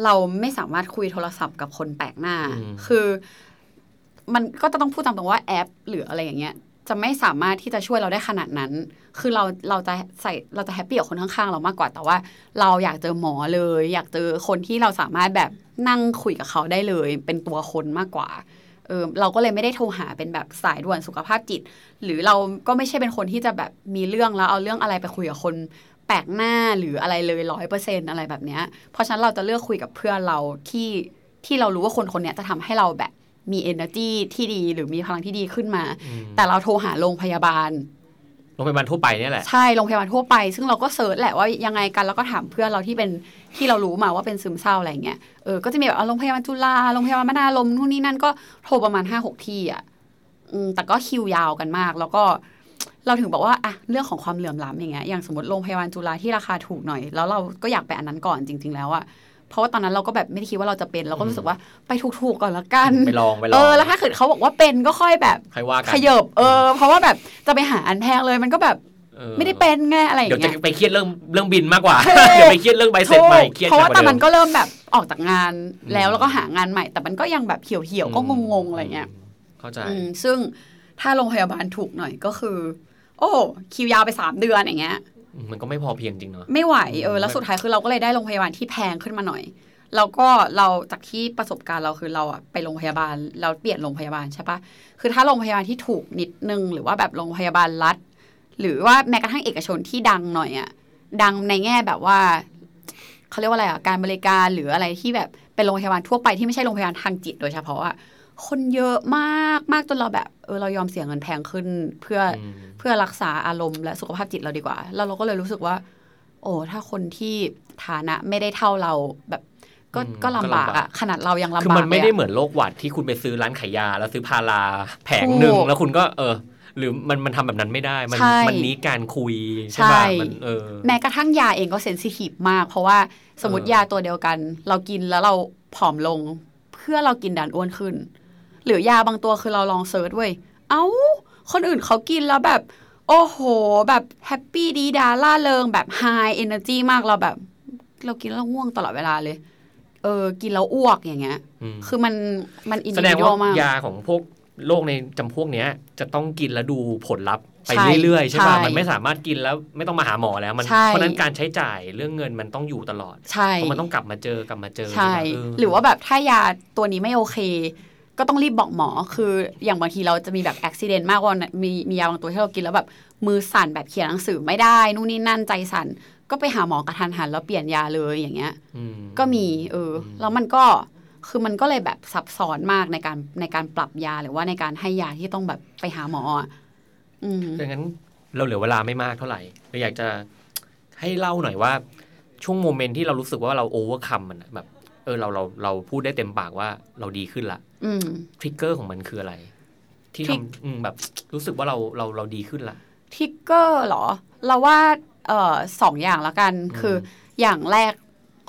เราไม่สามารถคุยโทรศัพท์กับคนแปลกหน้า คือ มันก็จะต้องพูดตามตรงว่าแอป หรืออะไรอย่างเงี้ย จะไม่สามารถที่จะช่วยเราได้ขนาดนั้น คือเราเราจะใส่เราจะแฮปปี้กับคนข้างๆ เรามากกว่า แต่ว่า เราอยากเจอหมอเลย อยากเจอคนที่เราสามารถแบบนั่งคุยกับเขาได้เลย เป็นตัวคนมากกว่าเออเราก็เลยไม่ได้โทรหาเป็นแบบสายด่วนสุขภาพจิต หรือเราก็ไม่ใช่เป็นคนที่จะแบบมีเรื่องแล้วเอาเรื่องอะไรไปคุยกับคน แปลกหน้าหรืออะไรเลยร้อยเปอร์เซ็นอะไรแบบเนี้ยเพราะฉะนั้นเราจะเลือกคุยกับเพื่อนเราที่ที่เรารู้ว่าคนคนเนี้ยจะทำให้เราแบบมี energy ที่ดีหรือมีพลังที่ดีขึ้นมาอืมแต่เราโทรหาโรงพยาบาลโรงพยาบาลทั่วไปเนี่ยแหละ ใช่โรงพยาบาลทั่วไป ซึ่งเราก็เซิร์ชแหละว่ายังไงกันแล้วก็ถามเพื่อนเราที่เป็นที่เรารู้มาว่าเป็นซึมเศร้าอะไรเงี้ยเออก็จะมีแบบเอาโรงพยาบาลจุฬาโรงพยาบาลมนาลมนู่นนี่นั่นก็โทรประมาณห้าหกที่อะอืมแต่ก็คิวยาวกันมาก แล้วก็ เราถึงบอกว่าอะเรื่องของความเหลื่อมล้ำอย่างเงี้ยอย่างสมมติโรงพยาบาลจุฬาที่ราคาถูกหน่อย แล้วเราก็อยากไปอันนั้นก่อนจริง ๆ แล้วอะเพราะว่าตอนนั้นเราก็แบบไม่ได้คิดว่าเราจะเป็นเราก็รู้สึกว่าไปถูกๆก่อนละกันไปลองไปลองเออแล้วถ้าเกิดเขาบอกว่าเป็นก็ค่อยแบบใครว่ากันขยบเออ เพราะว่าแบบจะไปหาอันแพงเลยมันก็แบบออไม่ได้เป็นไงอะไรอย่างเดี๋ยวจะเงี้ยไปเครียดเรื่องเรื่องบินมากกว่าถูกเดี๋ยวไปเครียดเรื่องใบเสร็จใหม่เครียดเพราะว่าหตกอนดินั้นก็เริ่มแบบออกจากงานแล้วอืมแล้วก็หางานใหม่ แต่มันก็ยังแบบเหี่ยวๆก็งงๆอะไรเงี้ยเข้าใจอืมซึ่งถ้าโรงพยาบาลถูกหน่อยก็คือ โอ้คิวยาวไปสามเดือนอย่างเงี้ย มันก็ไม่พอเพียงจริงเนาะไม่ไหวเอออืมแล้วสุดท้ายคือเราก็เลยได้โรงพยาบาลที่แพงขึ้นมาหน่อยแล้วก็เราจากที่ประสบการณ์เราคือเราอะไปโรงพยาบาลเราเปลี่ยนโรงพยาบาลใช่ปะคือถ้าโรงพยาบาลที่ถูกนิดนึง หรือว่าแบบโรงพยาบาลรัฐ หรือว่าแม้กระทั่งเอกชนที่ดังหน่อยอะดังในแง่แบบว่าเขาเรียกว่าอะไรอะการบริการหรืออะไรที่แบบเป็นโรงพยาบาลทั่วไปที่ไม่ใช่โรงพยาบาลทางจิตโดยเฉพาะอะ คนเยอะมากมากจนเราแบบเออเรายอมเสียเงินแพงขึ้นเพื่ออืมเพื่อรักษาอารมณ์และสุขภาพจิตเราดีกว่า แล้วเราก็เลยรู้สึกว่า โอ้ถ้าคนที่ฐานะไม่ได้เท่าเราแบบก็อืมก็ลำบากก็ลำบาอะกขนาดเรายังลำบากคือมันไม่ได้ลยะเหมือนโรคหวัดที่คุณไปซื้อร้านขายยา แล้วซื้อพาราแผงถูกหนึ่งแล้วคุณก็เออ หรือมันมันทำแบบนั้นไม่ได้ มันใช่มันนี้การคุยใช่ป่ะใช่มันเออแม้กระทั่งยาเองก็ sensitive มาก เพราะว่าสมมติเออยาตัวเดียวกัน เรากินแล้วเราผอมลง เพื่อนเรากินดันอ้วนขึ้น หรือยาบางตัวคือเราลอง search เว้ย เอ้า คนอื่นเขากินแล้วแบบ โอ้โห แบบ happy ดี๊ด๊าร่าเริงแบบ high energy มากเราแบบ เรากินแล้วง่วงตลอดเวลาเลย เออ กินแล้วอ้วกอย่างเงี้ยอืมคือมันมันอินแสดิดงวิว่ามากยาของพวกโรคในจำพวกเนี้ย จะต้องกินแล้วดูผลลัพธ์ไปใช่เรื่อยๆ ใช่ป่ะใช่มันไม่สามารถกินแล้วไม่ต้องมาหาหมอแล้วมันใช่เพราะฉะนั้นการใช้จ่ายเรื่องเงินมันต้องอยู่ตลอดใช่เพราะมันต้องกลับมาเจอกลับมาเจอใช่ป่ะเหรือว่าแบบถ้ายาตัวนี้ไม่โอเค ก็ต้องรีบบอกหมอ คืออย่างบางทีเราจะมีแบบอุบิเหตุมากว่ามีมียาบางตัวที่เรากินแล้วแบบมือสั่นแบบเขียนหนังสือไม่ได้ นู่นนี่นั่นใจสั่น ก็ไปหาหมอกระทันหันแล้วเปลี่ยนยาเลยอย่างเงี้ยอืมก็มีเอออมแล้วมันก็คือมันก็เลยแบบซับซ้อนมากในการในการปรับยาหรือว่าในการให้ยาที่ต้องแบบไปหาหมออะอืมดังนั้นเราเหลือเวลาไม่มากเท่าไหร่เราอยากจะให้เล่าหน่อยว่า ช่วง moment ที่เรารู้สึกว่าเรา overcome มันอะแบบ เออเราเราเราพูดได้เต็มปากว่าเราดีขึ้นละอืม trigger ของมันคืออะไร ที่ trigger ทำอืมแบบรู้สึกว่าเราเราเราดีขึ้นละ trigger เหรอ เราว่าเออสองอย่างละกันอืมคืออย่างแรก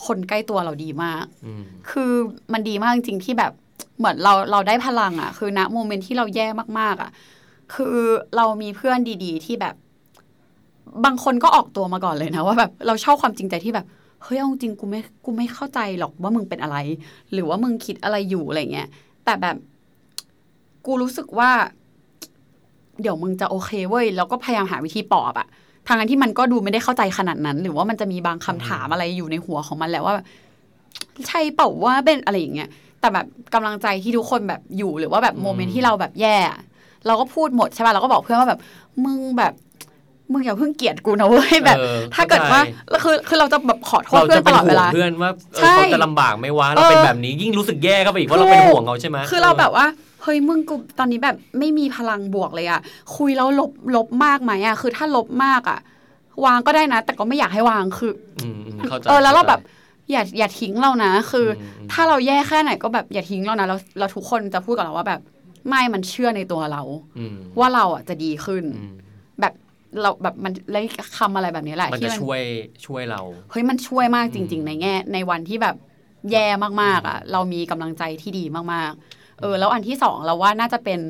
คนใกล้ตัวเราดีมากอืมคือมันดีมากจริงๆที่แบบเหมือนเราเราได้พลังอะ่ะ คือณโมเมนต์ที่เราแย่มากๆอะ่ะ คือเรามีเพื่อนดี ๆ ที่แบบ บางคนก็ออกตัวมาก่อนเลยนะว่าแบบเราชอบความจริงใจที่แบบ เฮ้ยเอาจริงกูไม่กูไม่เข้าใจหรอกว่ามึงเป็นอะไร หรือว่ามึงคิดอะไรอยู่อะไรเงี้ยแต่แบบ กูรู้สึกว่า เดี๋ยวมึงจะโอเคเว้ยแล้วก็พยายามหาวิธีปลอบอะทางนั้นที่มันก็ดูไม่ได้เข้าใจขนาดนั้น หรือว่ามันจะมีบางคำถามอะไรอยู่ในหัวของมันแหละว่า ใช่เปล่าว่าเป็นอะไรอย่างเงี้ยแต่แบบกำลังใจที่ทุกคนแบบอยู่หรือว่าแบบโมเมนต์ที่เราแบบแย่อะเราก็พูดหมดใช่ป่ะเราก็บอกเพื่อนว่าแบบ มึงแบบ มึงอย่าเพิ่งเกลียดกูนะเว้ยแบบออถ้าเกิดว่าข้ใจคือคือเราจะแบบขอโทษเราเพื่อจะนตเป็นลอดห่เววงลาเพื่อนว่าเออใช่เขาจะลำบากไหม่วะเราเออเป็นแบบนี้ยิ่งรู้สึกแย่เข้าไปอีกว่าเราเป็นห่วงเขาใช่ไหมคือเราแบบว่าเฮ้ยมึงกูตอนนี้แบบไม่มีพลังบวกเลยอะคุยแล้วลบลบมากไหมอะคือถ้าลบมากอะวางก็ได้นะ แต่ก็ไม่อยากให้วางคืออืมอืมเข้าใจเออแล้วเราแบบข้อย่าอย่าทิ้งเรานะ คืออมถ้าเราแย่แค่ไหนก็แบบอย่าทิ้งเรานะเราเราทุกคนจะพูดกับเราว่าแบบ ไม่มันเชื่อในตัวเราอืมว่าเราอะจะดีขึ้นอืมแบบ เราแบบมันเลยคำอะไรแบบนี้แหละมันที่จะช่วยช่วยเราเฮ้ยมันช่วยมากจริงอืมๆในแง่ ในวันที่แบบแย่มากๆอะ เรามีกำลังใจที่ดีมากๆ เออ แล้วอันที่สองเราว่าน่าจะเป็น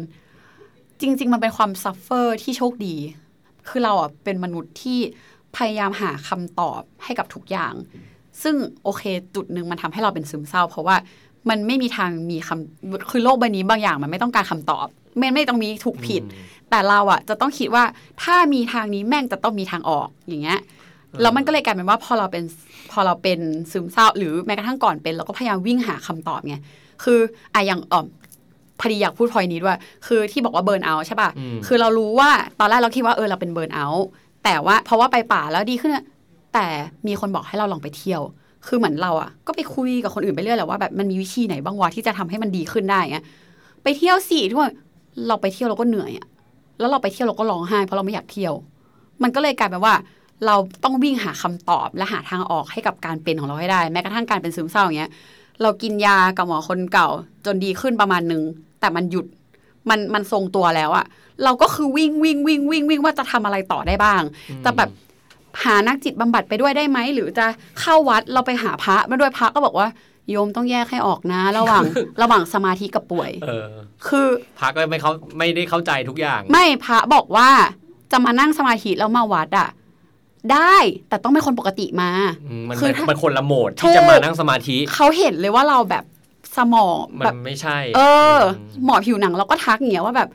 จริง ๆ มันเป็นความ suffer ที่โชคดี คือเราอะเป็นมนุษย์ที่พยายามหาคำตอบให้กับทุกอย่าง ซึ่งโอเคจุดหนึ่งมันทำให้เราเป็นซึมเศร้า เพราะว่ามันไม่มีทางมีคำคือโลกใบนี้บางอย่างมันไม่ต้องการคำตอบ ไม่ไม่ต้องมีถูกผิดอืมแต่เราอะจะต้องคิดว่าถ้ามีทางนี้แม่งจะต้องมีทางออกอย่างเงี้ยแล้วมันก็เลยกลายเป็นว่าพอเราเป็นพอเราเป็นซึมเศร้า หรือแม้กระทั่งก่อนเป็นเราก็พยายามวิ่งหาคำตอบไงคืออะอย่างอ่อมพอดีอยากพูดพอยนี้ด้วยคือที่บอกว่าเบิร์นเอาท์ใช่ป่ะอืมคือเรารู้ว่าตอนแรกเราคิดว่าเออเราเป็นเบิร์นเอาท์แต่ว่าเพราะว่าไปป่าแล้วดีขึ้นอะแต่มีคนบอกให้เราลองไปเที่ยว คือเหมือนเราอะก็ไปคุยกับคนอื่นไปเรื่อยแหละว่าแบบมันมีวิธีไหนบ้างวะที่จะทำให้มันดีขึ้นได้เงี้ยไปเที่ยวสี่ทุกคน เราไปเที่ยวเราก็เหนื่อยอะแล้วเราไปเที่ยวเราก็ร้องไห้เพราะเราไม่อยากเที่ยว มันก็เลยกลายเป็นว่า เราต้องวิ่งหาคำตอบและหาทางออกให้กับการเป็นของเราให้ได้ แม้กระทั่งการเป็นซึมเศร้าอย่างเงี้ย เรากินยากับหมอคนเก่า จนดีขึ้นประมาณหนึ่งแต่มันหยุดมันมันทรงตัวแล้วอะเราก็คือวิ่งวิ่งวิ่งวิ่งวิ่งว่าจะทำอะไรต่อได้บ้างจะแบบหานักจิตบำบัดไปด้วยได้ไหมหรือจะเข้าวัดเราไปหาพระมาด้วยพระก็บอกว่า โยมต้องแยกให้ออกนะ ระหว่างระหว่างสมาธิกับป่วย เออ คือพักก็ไม่เขาไม่ได้เข้าใจทุกอย่าง ไม่พระบอกว่าจะมานั่งสมาธิแล้วมาวัดอะได้แต่ต้องเป็นคนปกติมาอืมมันคือถ้ามันคนละโหมดถูที่กจะมานั่งสมาธิ เขาเห็นเลยว่าเราแบบสมองมัแบนบไม่ใช่ เออมหมอผิวหนังเราก็ทักอย่างเงี้ยว่าแบบ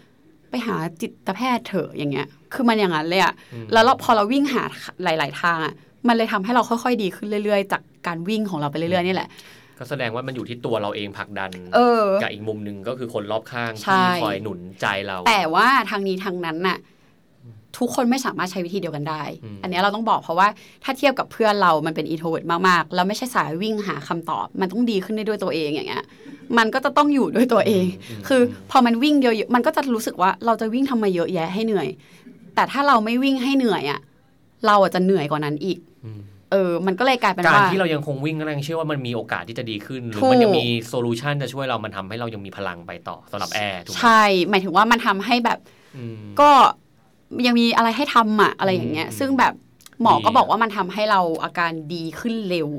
ไปหาจิตแพทย์เถอะอย่างเงี้ย คือมันอย่างนั้นเลยอะอืมแล้วเราพอเราวิ่งหาหลาย ๆ ทางอะมันเลยทำให้เราค่อย ๆ ดีขึ้นเรื่อย ๆ จากการวิ่งของเราไปเรื่อย ๆ นี่แหละ ก็แสดงว่ามันอยู่ที่ตัวเราเองผลักดันเออกับอีกมุมหนึ่งก็คือคนรอบข้างใช่ที่คอยหนุนใจเรา แต่ว่าทางนี้ทางนั้นน่ะทุกคนไม่สามารถใช้วิธีเดียวกันได้อืมอันเนี้ยเราต้องบอกเพราะว่าถ้าเทียบกับเพื่อนเรา มันเป็น introvert มากๆ แล้วไม่ใช่สายวิ่งหาคำตอบ มันต้องดีขึ้นได้ด้วยตัวเองอย่างเงี้ย มันก็จะต้องอยู่ด้วยตัวเองมคือพอมันวิ่งเยอะๆมันก็จะรู้สึกว่าเราจะวิ่งทำไมเยอะแยะให้เหนื่อย แต่ถ้าเราไม่วิ่งให้เหนื่อยอะ เราอะจะเหนื่อยกว่านั้นอีก อืมเออ มันก็เลยกลายเป็นการว่าที่เรายังคงวิ่งก็ยังเชื่อว่ามันมีโอกาสที่จะดีขึ้น หรือถูกมันยังมี solution จะช่วยเรา มันทำให้เรายังมีพลังไปต่อสำหรับแอร์ถูกไหมใช่ หมายถึงว่ามันทำให้แบบอืมก็ยังมีอะไรให้ทำอะอะไรอย่างเงี้ยอืมซึ่งแบบหมอก็ดีบอกว่ามันทำให้เราอาการดีขึ้นเร็ว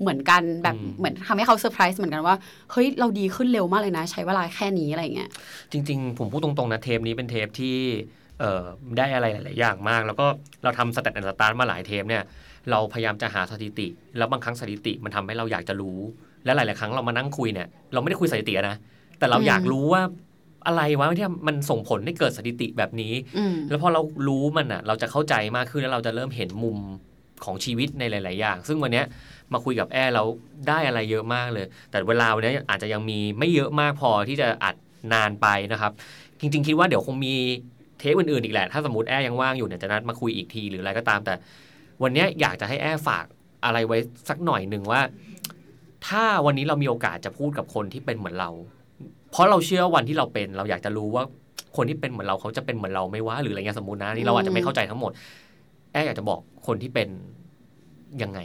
เหมือนกันแบบอืมเหมือนทำให้เขาเซอร์ไพรส์เหมือนกันว่า เฮ้ย เราดีขึ้นเร็วมากเลยนะ ใช้เวลาแค่นี้อะไรอย่างเงี้ยจริง ๆ ผมพูดตรง ๆ นะเทปนี้เป็นเทปที่เอ่อได้อะไรหลาย ๆ อย่างมาก แล้วก็เราทำ Stat and Start มาหลายเทปเนี่ย เราพยายามจะหาสถิติ แล้วบางครั้งสถิติมันทำให้เราอยากจะรู้ และหลาย ๆ ครั้งเรามานั่งคุยเนี่ยเราไม่ได้คุยสถิตินะแต่เราอืมอยากรู้ว่าอะไรวะที่มันส่งผลให้เกิดสถิติแบบนี้อืมแล้วพอเรารู้มันอะ เราจะเข้าใจมากขึ้นแล้วเราจะเริ่มเห็นมุมของชีวิตในหลาย ๆ อย่าง ซึ่งวันเนี้ยมาคุยกับแอร์เราได้อะไรเยอะมากเลย แต่เวลาวันเนี้ยอาจจะยังมีไม่เยอะมากพอที่จะอัดนานไปนะครับ จริง ๆ คิดว่าเดี๋ยวคงมีเทปอื่น ๆ อีกแหละ ถ้าสมมติแอร์ยังว่างอยู่เนี่ยจะนัดมาคุยอีกทีหรืออะไรก็ตาม แต่ วันนี้อยากจะให้แอร์ฝากอะไรไว้สักหน่อยหนึ่งว่า ถ้าวันนี้เรามีโอกาสจะพูดกับคนที่เป็นเหมือนเรา เพราะเราเชื่อวันที่เราเป็นเราอยากจะรู้ว่าคนที่เป็นเหมือนเราเขาจะเป็นเหมือนเราไม่ว่าหรืออะไรเงี้ยสมมตินะนี่เราอาจจะไม่เข้าใจทั้งหมด แอร์อยากจะบอกคนที่เป็นยังไง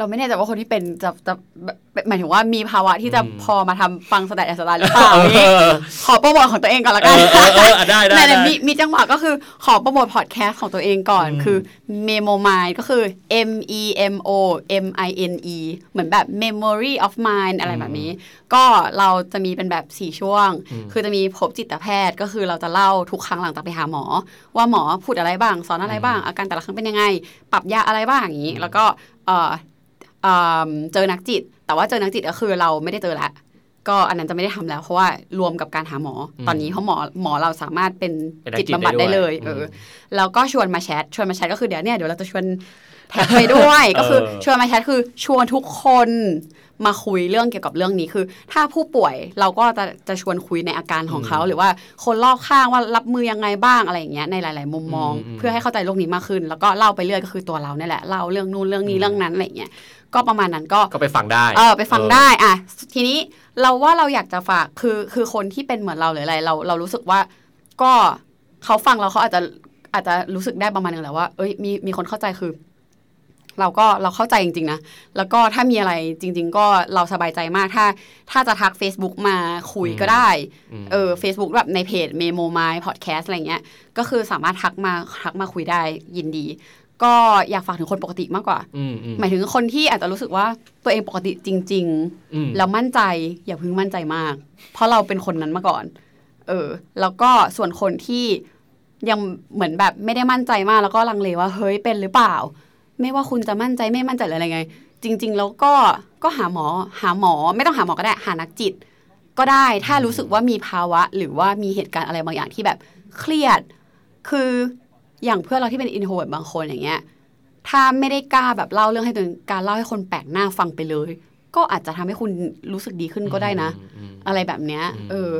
เราไม่แน่ใจว่าคนที่เป็นจะจะแบบหมายถึงว่ามีภาวะที่จะอืมพอมาทำฟัง Stat and Start หรือเปล่าเอนี่อขอโปรโมทของตัวเองก่อนละเอกันอเออเออได้ได้แต่ได้มีมีจังหวะก็คือขอโปรโมทพอดแคสต์ของตัวเองก่อนอืมคือ Memo Mind ก็คือ M E M O M I N E เหมือนแบบ Memory of Mind อะไรแบบนี้ ก็เราจะมีเป็นแบบ 4 ช่วงอืมคือจะมีพบจิตแพทย์ก็คือเราจะเล่าทุกครั้งหลังจากไปหาหมอ ว่าหมอพูดอะไรบ้าง สอนอะไรบ้าง อาการแต่ละครั้งเป็นยังไง ปรับยาอะไรบ้างอย่างนี้ แล้วก็ เอ่อเอ่อเจอนักจิต แต่ว่าเจอนักจิตก็คือเราไม่ได้เจอละก็อันนั้นจะไม่ได้ทำแล้วเพราะว่ารวมกับการหาหมออมตอนนี้เพราะหมอหมอเราสามารถเป็นเป็นนักจิตจิตบำบัดได้ได้ด้วยเลยเออมแล้วก็ชวนมาแชทชวนมาแชทก็คือเดี๋ยวเนี่ยเดี๋ยวเราจะชวนแท็กไปด้วย ก็คือเออชวนมาแชทคือชวนทุกคน มาคุยเรื่องเกี่ยวกับเรื่องนี้คือ ถ้าผู้ป่วยเราก็จะจะชวนคุยในอาการของเขา หรือว่าคนรอบข้างว่ารับมือยังไงบ้างอะไรอย่างเงี้ยในหลาย ๆ มุมมองอืมเพื่อให้เข้าใจโลกนี้มากขึ้น แล้วก็เล่าไปเรื่อยก็คือตัวเราเนี่ยแหละเล่าเรื่องนู่นเรื่องนี้เรื่องนั้นอะไรอย่างเงี้ยก็ประมาณนั้นก็ก็ไปฟังได้เออไปฟังได้อะทีนี้เราว่าเราอยากจะฝากคือคือคนที่เป็นเหมือนเราหรืออะไรเราเรารู้สึกว่าก็เขาฟังเราเขาอาจจะอาจจะรู้สึกได้ประมาณนึงแหละว่า เอ้ยมีมีคนเข้าใจคือ เราก็เราเข้าใจจริง ๆ นะ แล้วก็ถ้ามีอะไรจริง ๆ ก็เราสบายใจมากถ้า ถ้าจะทัก Facebook มาคุยก็ได้มเออ Facebook แบบในเพจ Memo My Podcast อะไรเงี้ย ก็คือสามารถทักมาทักมาคุยได้ยินดี ก็อยากฝากถึงคนปกติมากกว่าอืมอืมหมายถึงคนที่อาจจะรู้สึกว่าตัวเองปกติจริงๆอืมแล้วมั่นใจอย่าเพิ่งมั่นใจมาก เพราะเราเป็นคนนั้นมาก่อน เออ แล้วก็ส่วนคนที่ยังเหมือนแบบไม่ได้มั่นใจมากแล้วก็ลังเลว่าเฮ้ยเป็นหรือเปล่า ไม่ว่าคุณจะมั่นใจไม่มั่นใจหรืออะไรไง จริง ๆ แล้วก็ก็หาหมอหาหมอ ไม่ต้องหาหมอก็ได้ หานักจิต ก็ได้ถ้ารู้สึกว่ามีภาวะ หรือว่ามีเหตุการณ์อะไรบางอย่างที่แบบเครียด คืออย่างเพื่อนเราที่เป็น introvert บางคนอย่างเงี้ยถ้าไม่ได้กล้าแบบเล่าเรื่องให้ตัวเองการเล่าให้คนแปลกหน้าฟังไปเลย ก็อาจจะทำให้คุณรู้สึกดีขึ้นก็ได้นะอืมอืมอะไรแบบเนี้ยอืมเออ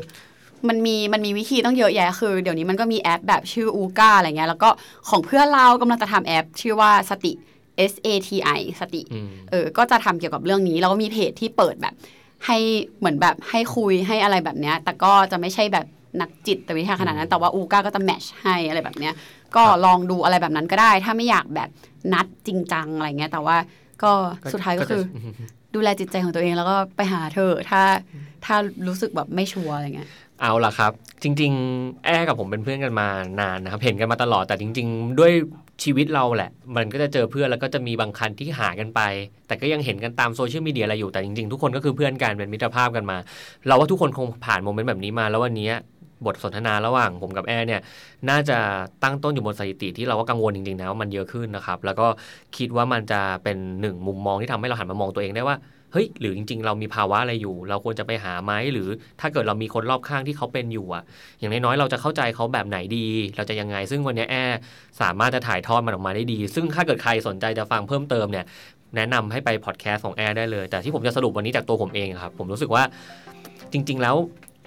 มันมีมันมีวิธีต้องเยอะแยะคือ เดี๋ยวนี้มันก็มีแอปแบบชื่อ Ooca อะไรเงี้ยแล้วก็ของเพื่อนเรากำลังจะทำแอป ชื่อว่าสติ S A T I สติอืมเออก็จะทำเกี่ยวกับเรื่องนี้ แล้วก็มีเพจที่เปิดแบบ ให้เหมือนแบบให้คุยให้อะไรแบบเนี้ย แต่ก็จะไม่ใช่แบบนักจิตวิทยาขนาดนั้น แต่ว่าอูก้าก็จะแมทช์ให้อะไรแบบเนี้ย ก็ครับลองดูอะไรแบบนั้นก็ได้ ถ้าไม่อยากแบบนัดจริงจังอะไรเงี้ย แต่ว่าก็สุดท้ายก็คือจะดูแลจิตใจของตัวเองแล้วก็ไปหาเธอถ้าถ้ารู้สึกแบบไม่ชัวร์อะไรเงี้ย เอาล่ะครับ จริง ๆ แอ้กับผมเป็นเพื่อนกันมานานนะครับเห็นกันมาตลอดแต่จริง ๆ ด้วยชีวิตเราแหละ มันก็จะเจอเพื่อนแล้วก็จะมีบางคันที่หากันไป แต่ก็ยังเห็นกันตามโซเชียลมีเดียอะไรอยู่แต่จริง ๆ ทุกคนก็คือเพื่อนกันเป็นมิตรภาพกันมา เราว่าทุกคนคงผ่านโมเมนต์แบบนี้มา แล้ววันนี้บทสนทนาระหว่างผมกับแอร์เนี่ย น่าจะตั้งต้นอยู่บนสถิติที่เราก็กังวลจริงๆนะว่ามันเยอะขึ้นนะครับ แล้วก็คิดว่ามันจะเป็นหนึ่งมุมมองที่ทำให้เราหันมามองตัวเองได้ว่า เฮ้ยหรือจริง ๆ เรามีภาวะอะไรอยู่ เราควรจะไปหาไหมหรือถ้าเกิดเรามีคนรอบข้างที่เขาเป็นอยู่อะอย่างน้อยๆเราจะเข้าใจเขาแบบไหนดี เราจะยังไง ซึ่งวันนี้แอร์สามารถจะถ่ายทอดมันออกมาได้ดี ซึ่งถ้าเกิดใครสนใจจะฟังเพิ่มเติมเนี่ยแนะนำให้ไปพอดแคสต์ของแอร์ได้เลย แต่ที่ผมจะสรุปวันนี้จากตัวผมเองครับ ผมรู้สึกว่าจริง ๆ แล้ว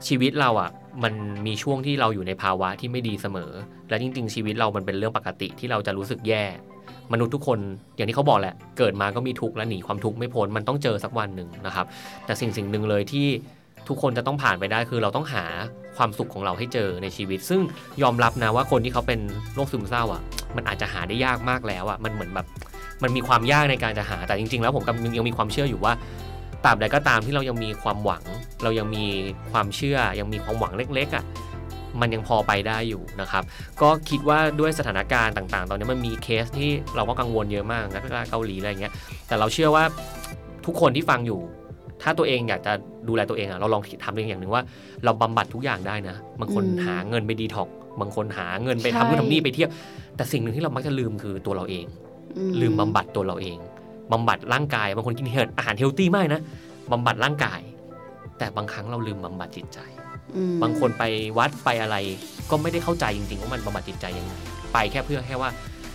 ชีวิตเราอะ มันมีช่วงที่เราอยู่ในภาวะที่ไม่ดีเสมอ และจริง ๆ ชีวิตเรามันเป็นเรื่องปกติที่เราจะรู้สึกแย่ มนุษย์ทุกคนอย่างที่เขาบอกแหละ เกิดมาก็มีทุกข์และหนีความทุกข์ไม่พ้นมันต้องเจอสักวันหนึ่งนะครับ แต่สิ่งสิ่งหนึ่งเลยที่ทุกคนจะต้องผ่านไปได้คือเราต้องหาความสุขของเราให้เจอในชีวิต ซึ่งยอมรับนะว่าคนที่เขาเป็นโรคซึมเศร้าอะ มันอาจจะหาได้ยากมากแล้วอะมันเหมือนแบบมันมีความยากในการจะหาแต่จริง ๆ แล้วผมก็ยังมีความเชื่ออยู่ว่าตราบใดก็ตามที่เรายังมีความหวัง เรายังมีความเชื่อยังมีความหวังเล็ก ๆอะ มันยังพอไปได้อยู่นะครับ ก็คิดว่าด้วยสถานการณ์ต่าง ๆ ตอนนี้มันมีเคสที่เราก็กังวลเยอะมากนักเกาหลีอะไรอย่างเงี้ย แต่เราเชื่อว่าทุกคนที่ฟังอยู่ ถ้าตัวเองอยากจะดูแลตัวเองอะเราลองทำเองอย่างหนึ่งว่า เราบำบัดทุกอย่างได้นะบางคนอืมหาเงินไปดีท็อกซ์บางคนหาเงินไปใช่ทำนู่นทำนี่ไปเที่ยว แต่สิ่งหนึ่งที่เรามักจะลืมคือตัวเราเองอืลืมบำบัดตัวเราเองบำบัดร่างกายบางคนกิน health อาหาร healthy มากนะบำบัดร่างกาย แต่บางครั้งเราลืมบำบัดจิตใจอืม บางคนไปวัดไปอะไร ก็ไม่ได้เข้าใจจริงๆว่ามันบำบัดจิตใจยังไงไปแค่เพื่อแค่ว่า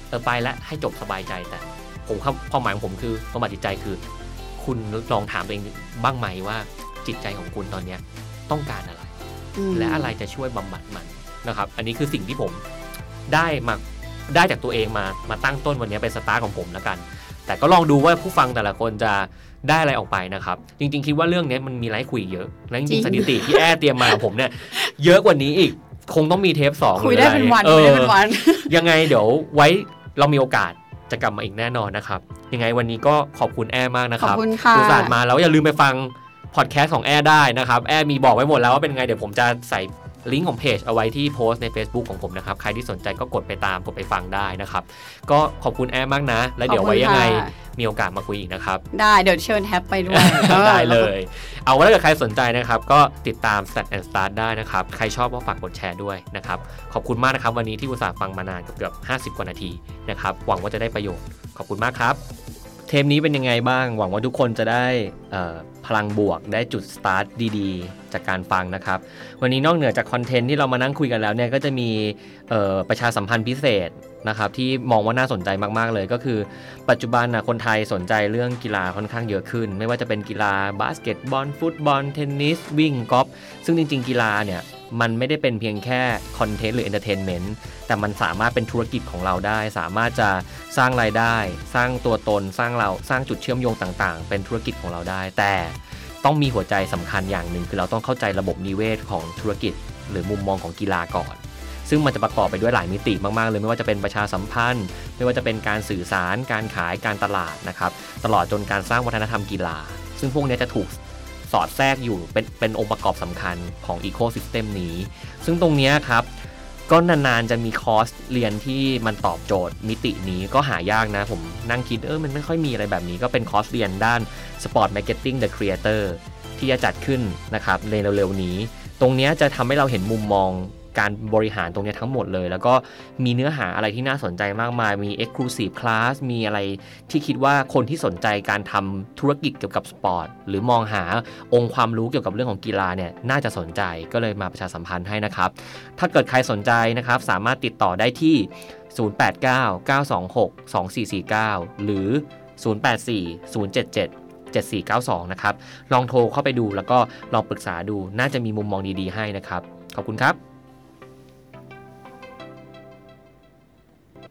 เออไปแล้วให้จบสบายใจแต่ผมความความหมายของผมคือบำบัดจิตใจคือ คุณลองถามตัวเองบ้างไหมว่าจิตใจของคุณตอนเนี้ยต้องการอะไรมและอะไรจะช่วยบำบัดมันนะครับ อันนี้คือสิ่งที่ผมได้มาได้จากตัวเองมามาตั้งต้นวันนี้เป็นสตาร์ทของผมแล้วกัน แต่ก็ลองดูว่าผู้ฟังแต่ละคนจะ ได้อะไรออกไปนะครับ จริง ๆ คิดว่าเรื่องนี้มันมีอะไรให้คุยเยอะและจจริริงงๆสถิติที่แอร์เตรียมมาของผมเนี่ยเยอะกว่านี้อีกคงต้องมีเทปสองคุยหรือได้อะไรเป็นวันเอคุยได้อเป็นวัน ยังไงเดี๋ยวไว้เรามีโอกาสจะกลับมาอีกแน่นอนนะครับ ยังไงวันนี้ก็ขอบคุณแอร์มากนะขคอบรับคุณค่ะอุตส่าห์มาแล้วอย่าลืมไปฟังพอดแคสต์ของแอร์ได้นะครับ แอร์มีบอกไว้หมดแล้วว่าเป็นไง เดี๋ยวผมจะใส่ ลิงก์ของเพจเอาไว้ที่โพสต์ใน Facebook ของผมนะครับ ใครที่สนใจก็กดไปตามกดไปฟังได้นะครับ ก็ขอบคุณแอร์มากนะ แล้วเดี๋ยวไว้ยังไงขอบคุณค่ะมีโอกาสมาคุยอีกนะครับ ได้เดี๋ยวเชิญแท็บไปด้วยได้เลย เอาว่าถ้าเกิดใครสนใจนะครับ ก็ติดตาม Stat and Start ได้นะครับ ใครชอบก็ฝากกดแชร์ด้วยนะครับ ขอบคุณมากนะครับ วันนี้ที่อุตส่าห์ฟังมานานเกือบๆ50 กว่านาทีนะครับหวังว่าจะได้ประโยชน์ขอบคุณมากครับ เทปนี้เป็นยังไงบ้าง หวังว่าทุกคนจะได้พลังบวกได้จุดสตาร์ทดีๆ จากการฟังนะครับ วันนี้นอกเหนือจากคอนเทนต์ที่เรามานั่งคุยกันแล้วเนี่ยก็จะมีประชาสัมพันธ์พิเศษนะครับที่มองว่าน่าสนใจมากๆเลยก็คือ ปัจจุบันนะคนไทยสนใจเรื่องกีฬาค่อนข้างเยอะขึ้น ไม่ว่าจะเป็นกีฬาบาสเกตบอลฟุตบอลเทนนิสวิ่งกอล์ฟซึ่งจริง ๆ กีฬาเนี่ย มันไม่ได้เป็นเพียงแค่คอนเทนต์หรือ entertainment แต่มันสามารถเป็นธุรกิจของเราได้ สามารถจะสร้างรายได้ สร้างตัวตนสร้างเราสร้างจุดเชื่อมโยงต่างๆ เป็นธุรกิจของเราได้ แต่ต้องมีหัวใจสำคัญอย่างหนึ่ง คือเราต้องเข้าใจระบบนิเวศของธุรกิจ หรือมุมมองของกีฬาก่อน ซึ่งมันจะประกอบไปด้วยหลายมิติมากๆเลยไม่ว่าจะเป็นประชาสัมพันธ์ ไม่ว่าจะเป็นการสื่อสาร การขายการตลาดนะครับตลอดจนการสร้างวัฒนธรรมกีฬา ซึ่งพวกนี้จะถูก สอดแทรกอยู่เป็นเป็นองค์ประกอบสำคัญของอีโค y ิสเต็มนี้ ซึ่งตรงนี้ครับ ก็นานๆจะมีคอร์สเรียนที่มันตอบโจทย์มิตินี้ก็หายากนะ ผมนั่งคิดเออมันไม่ค่อยมีอะไรแบบนี้ ก็เป็นคอร์สเรียนด้าน Sport Marketing the Creator ที่จะจัดขึ้นนะครับในเร็วๆนี้ ตรงนี้จะทำให้เราเห็นมุมมอง การบริหารตรงนี้ทั้งหมดเลย แล้วก็มีเนื้อหาอะไรที่น่าสนใจมากมาย มี Exclusive Class มีอะไรที่คิดว่าคนที่สนใจการทำธุรกิจเกี่ยวกับสปอร์ต หรือมองหาองค์ความรู้เกี่ยวกับเรื่องของกีฬาเนี่ยน่าจะสนใจก็เลยมาประชาสัมพันธ์ให้นะครับ ถ้าเกิดใครสนใจนะครับสามารถติดต่อได้ที่ 089-926-2449 หรือ 084-077 7492 นะครับ ลองโทรเข้าไปดูแล้วก็ลองปรึกษาดู น่าจะมีมุมมองดีๆให้นะครับ ขอบคุณครับ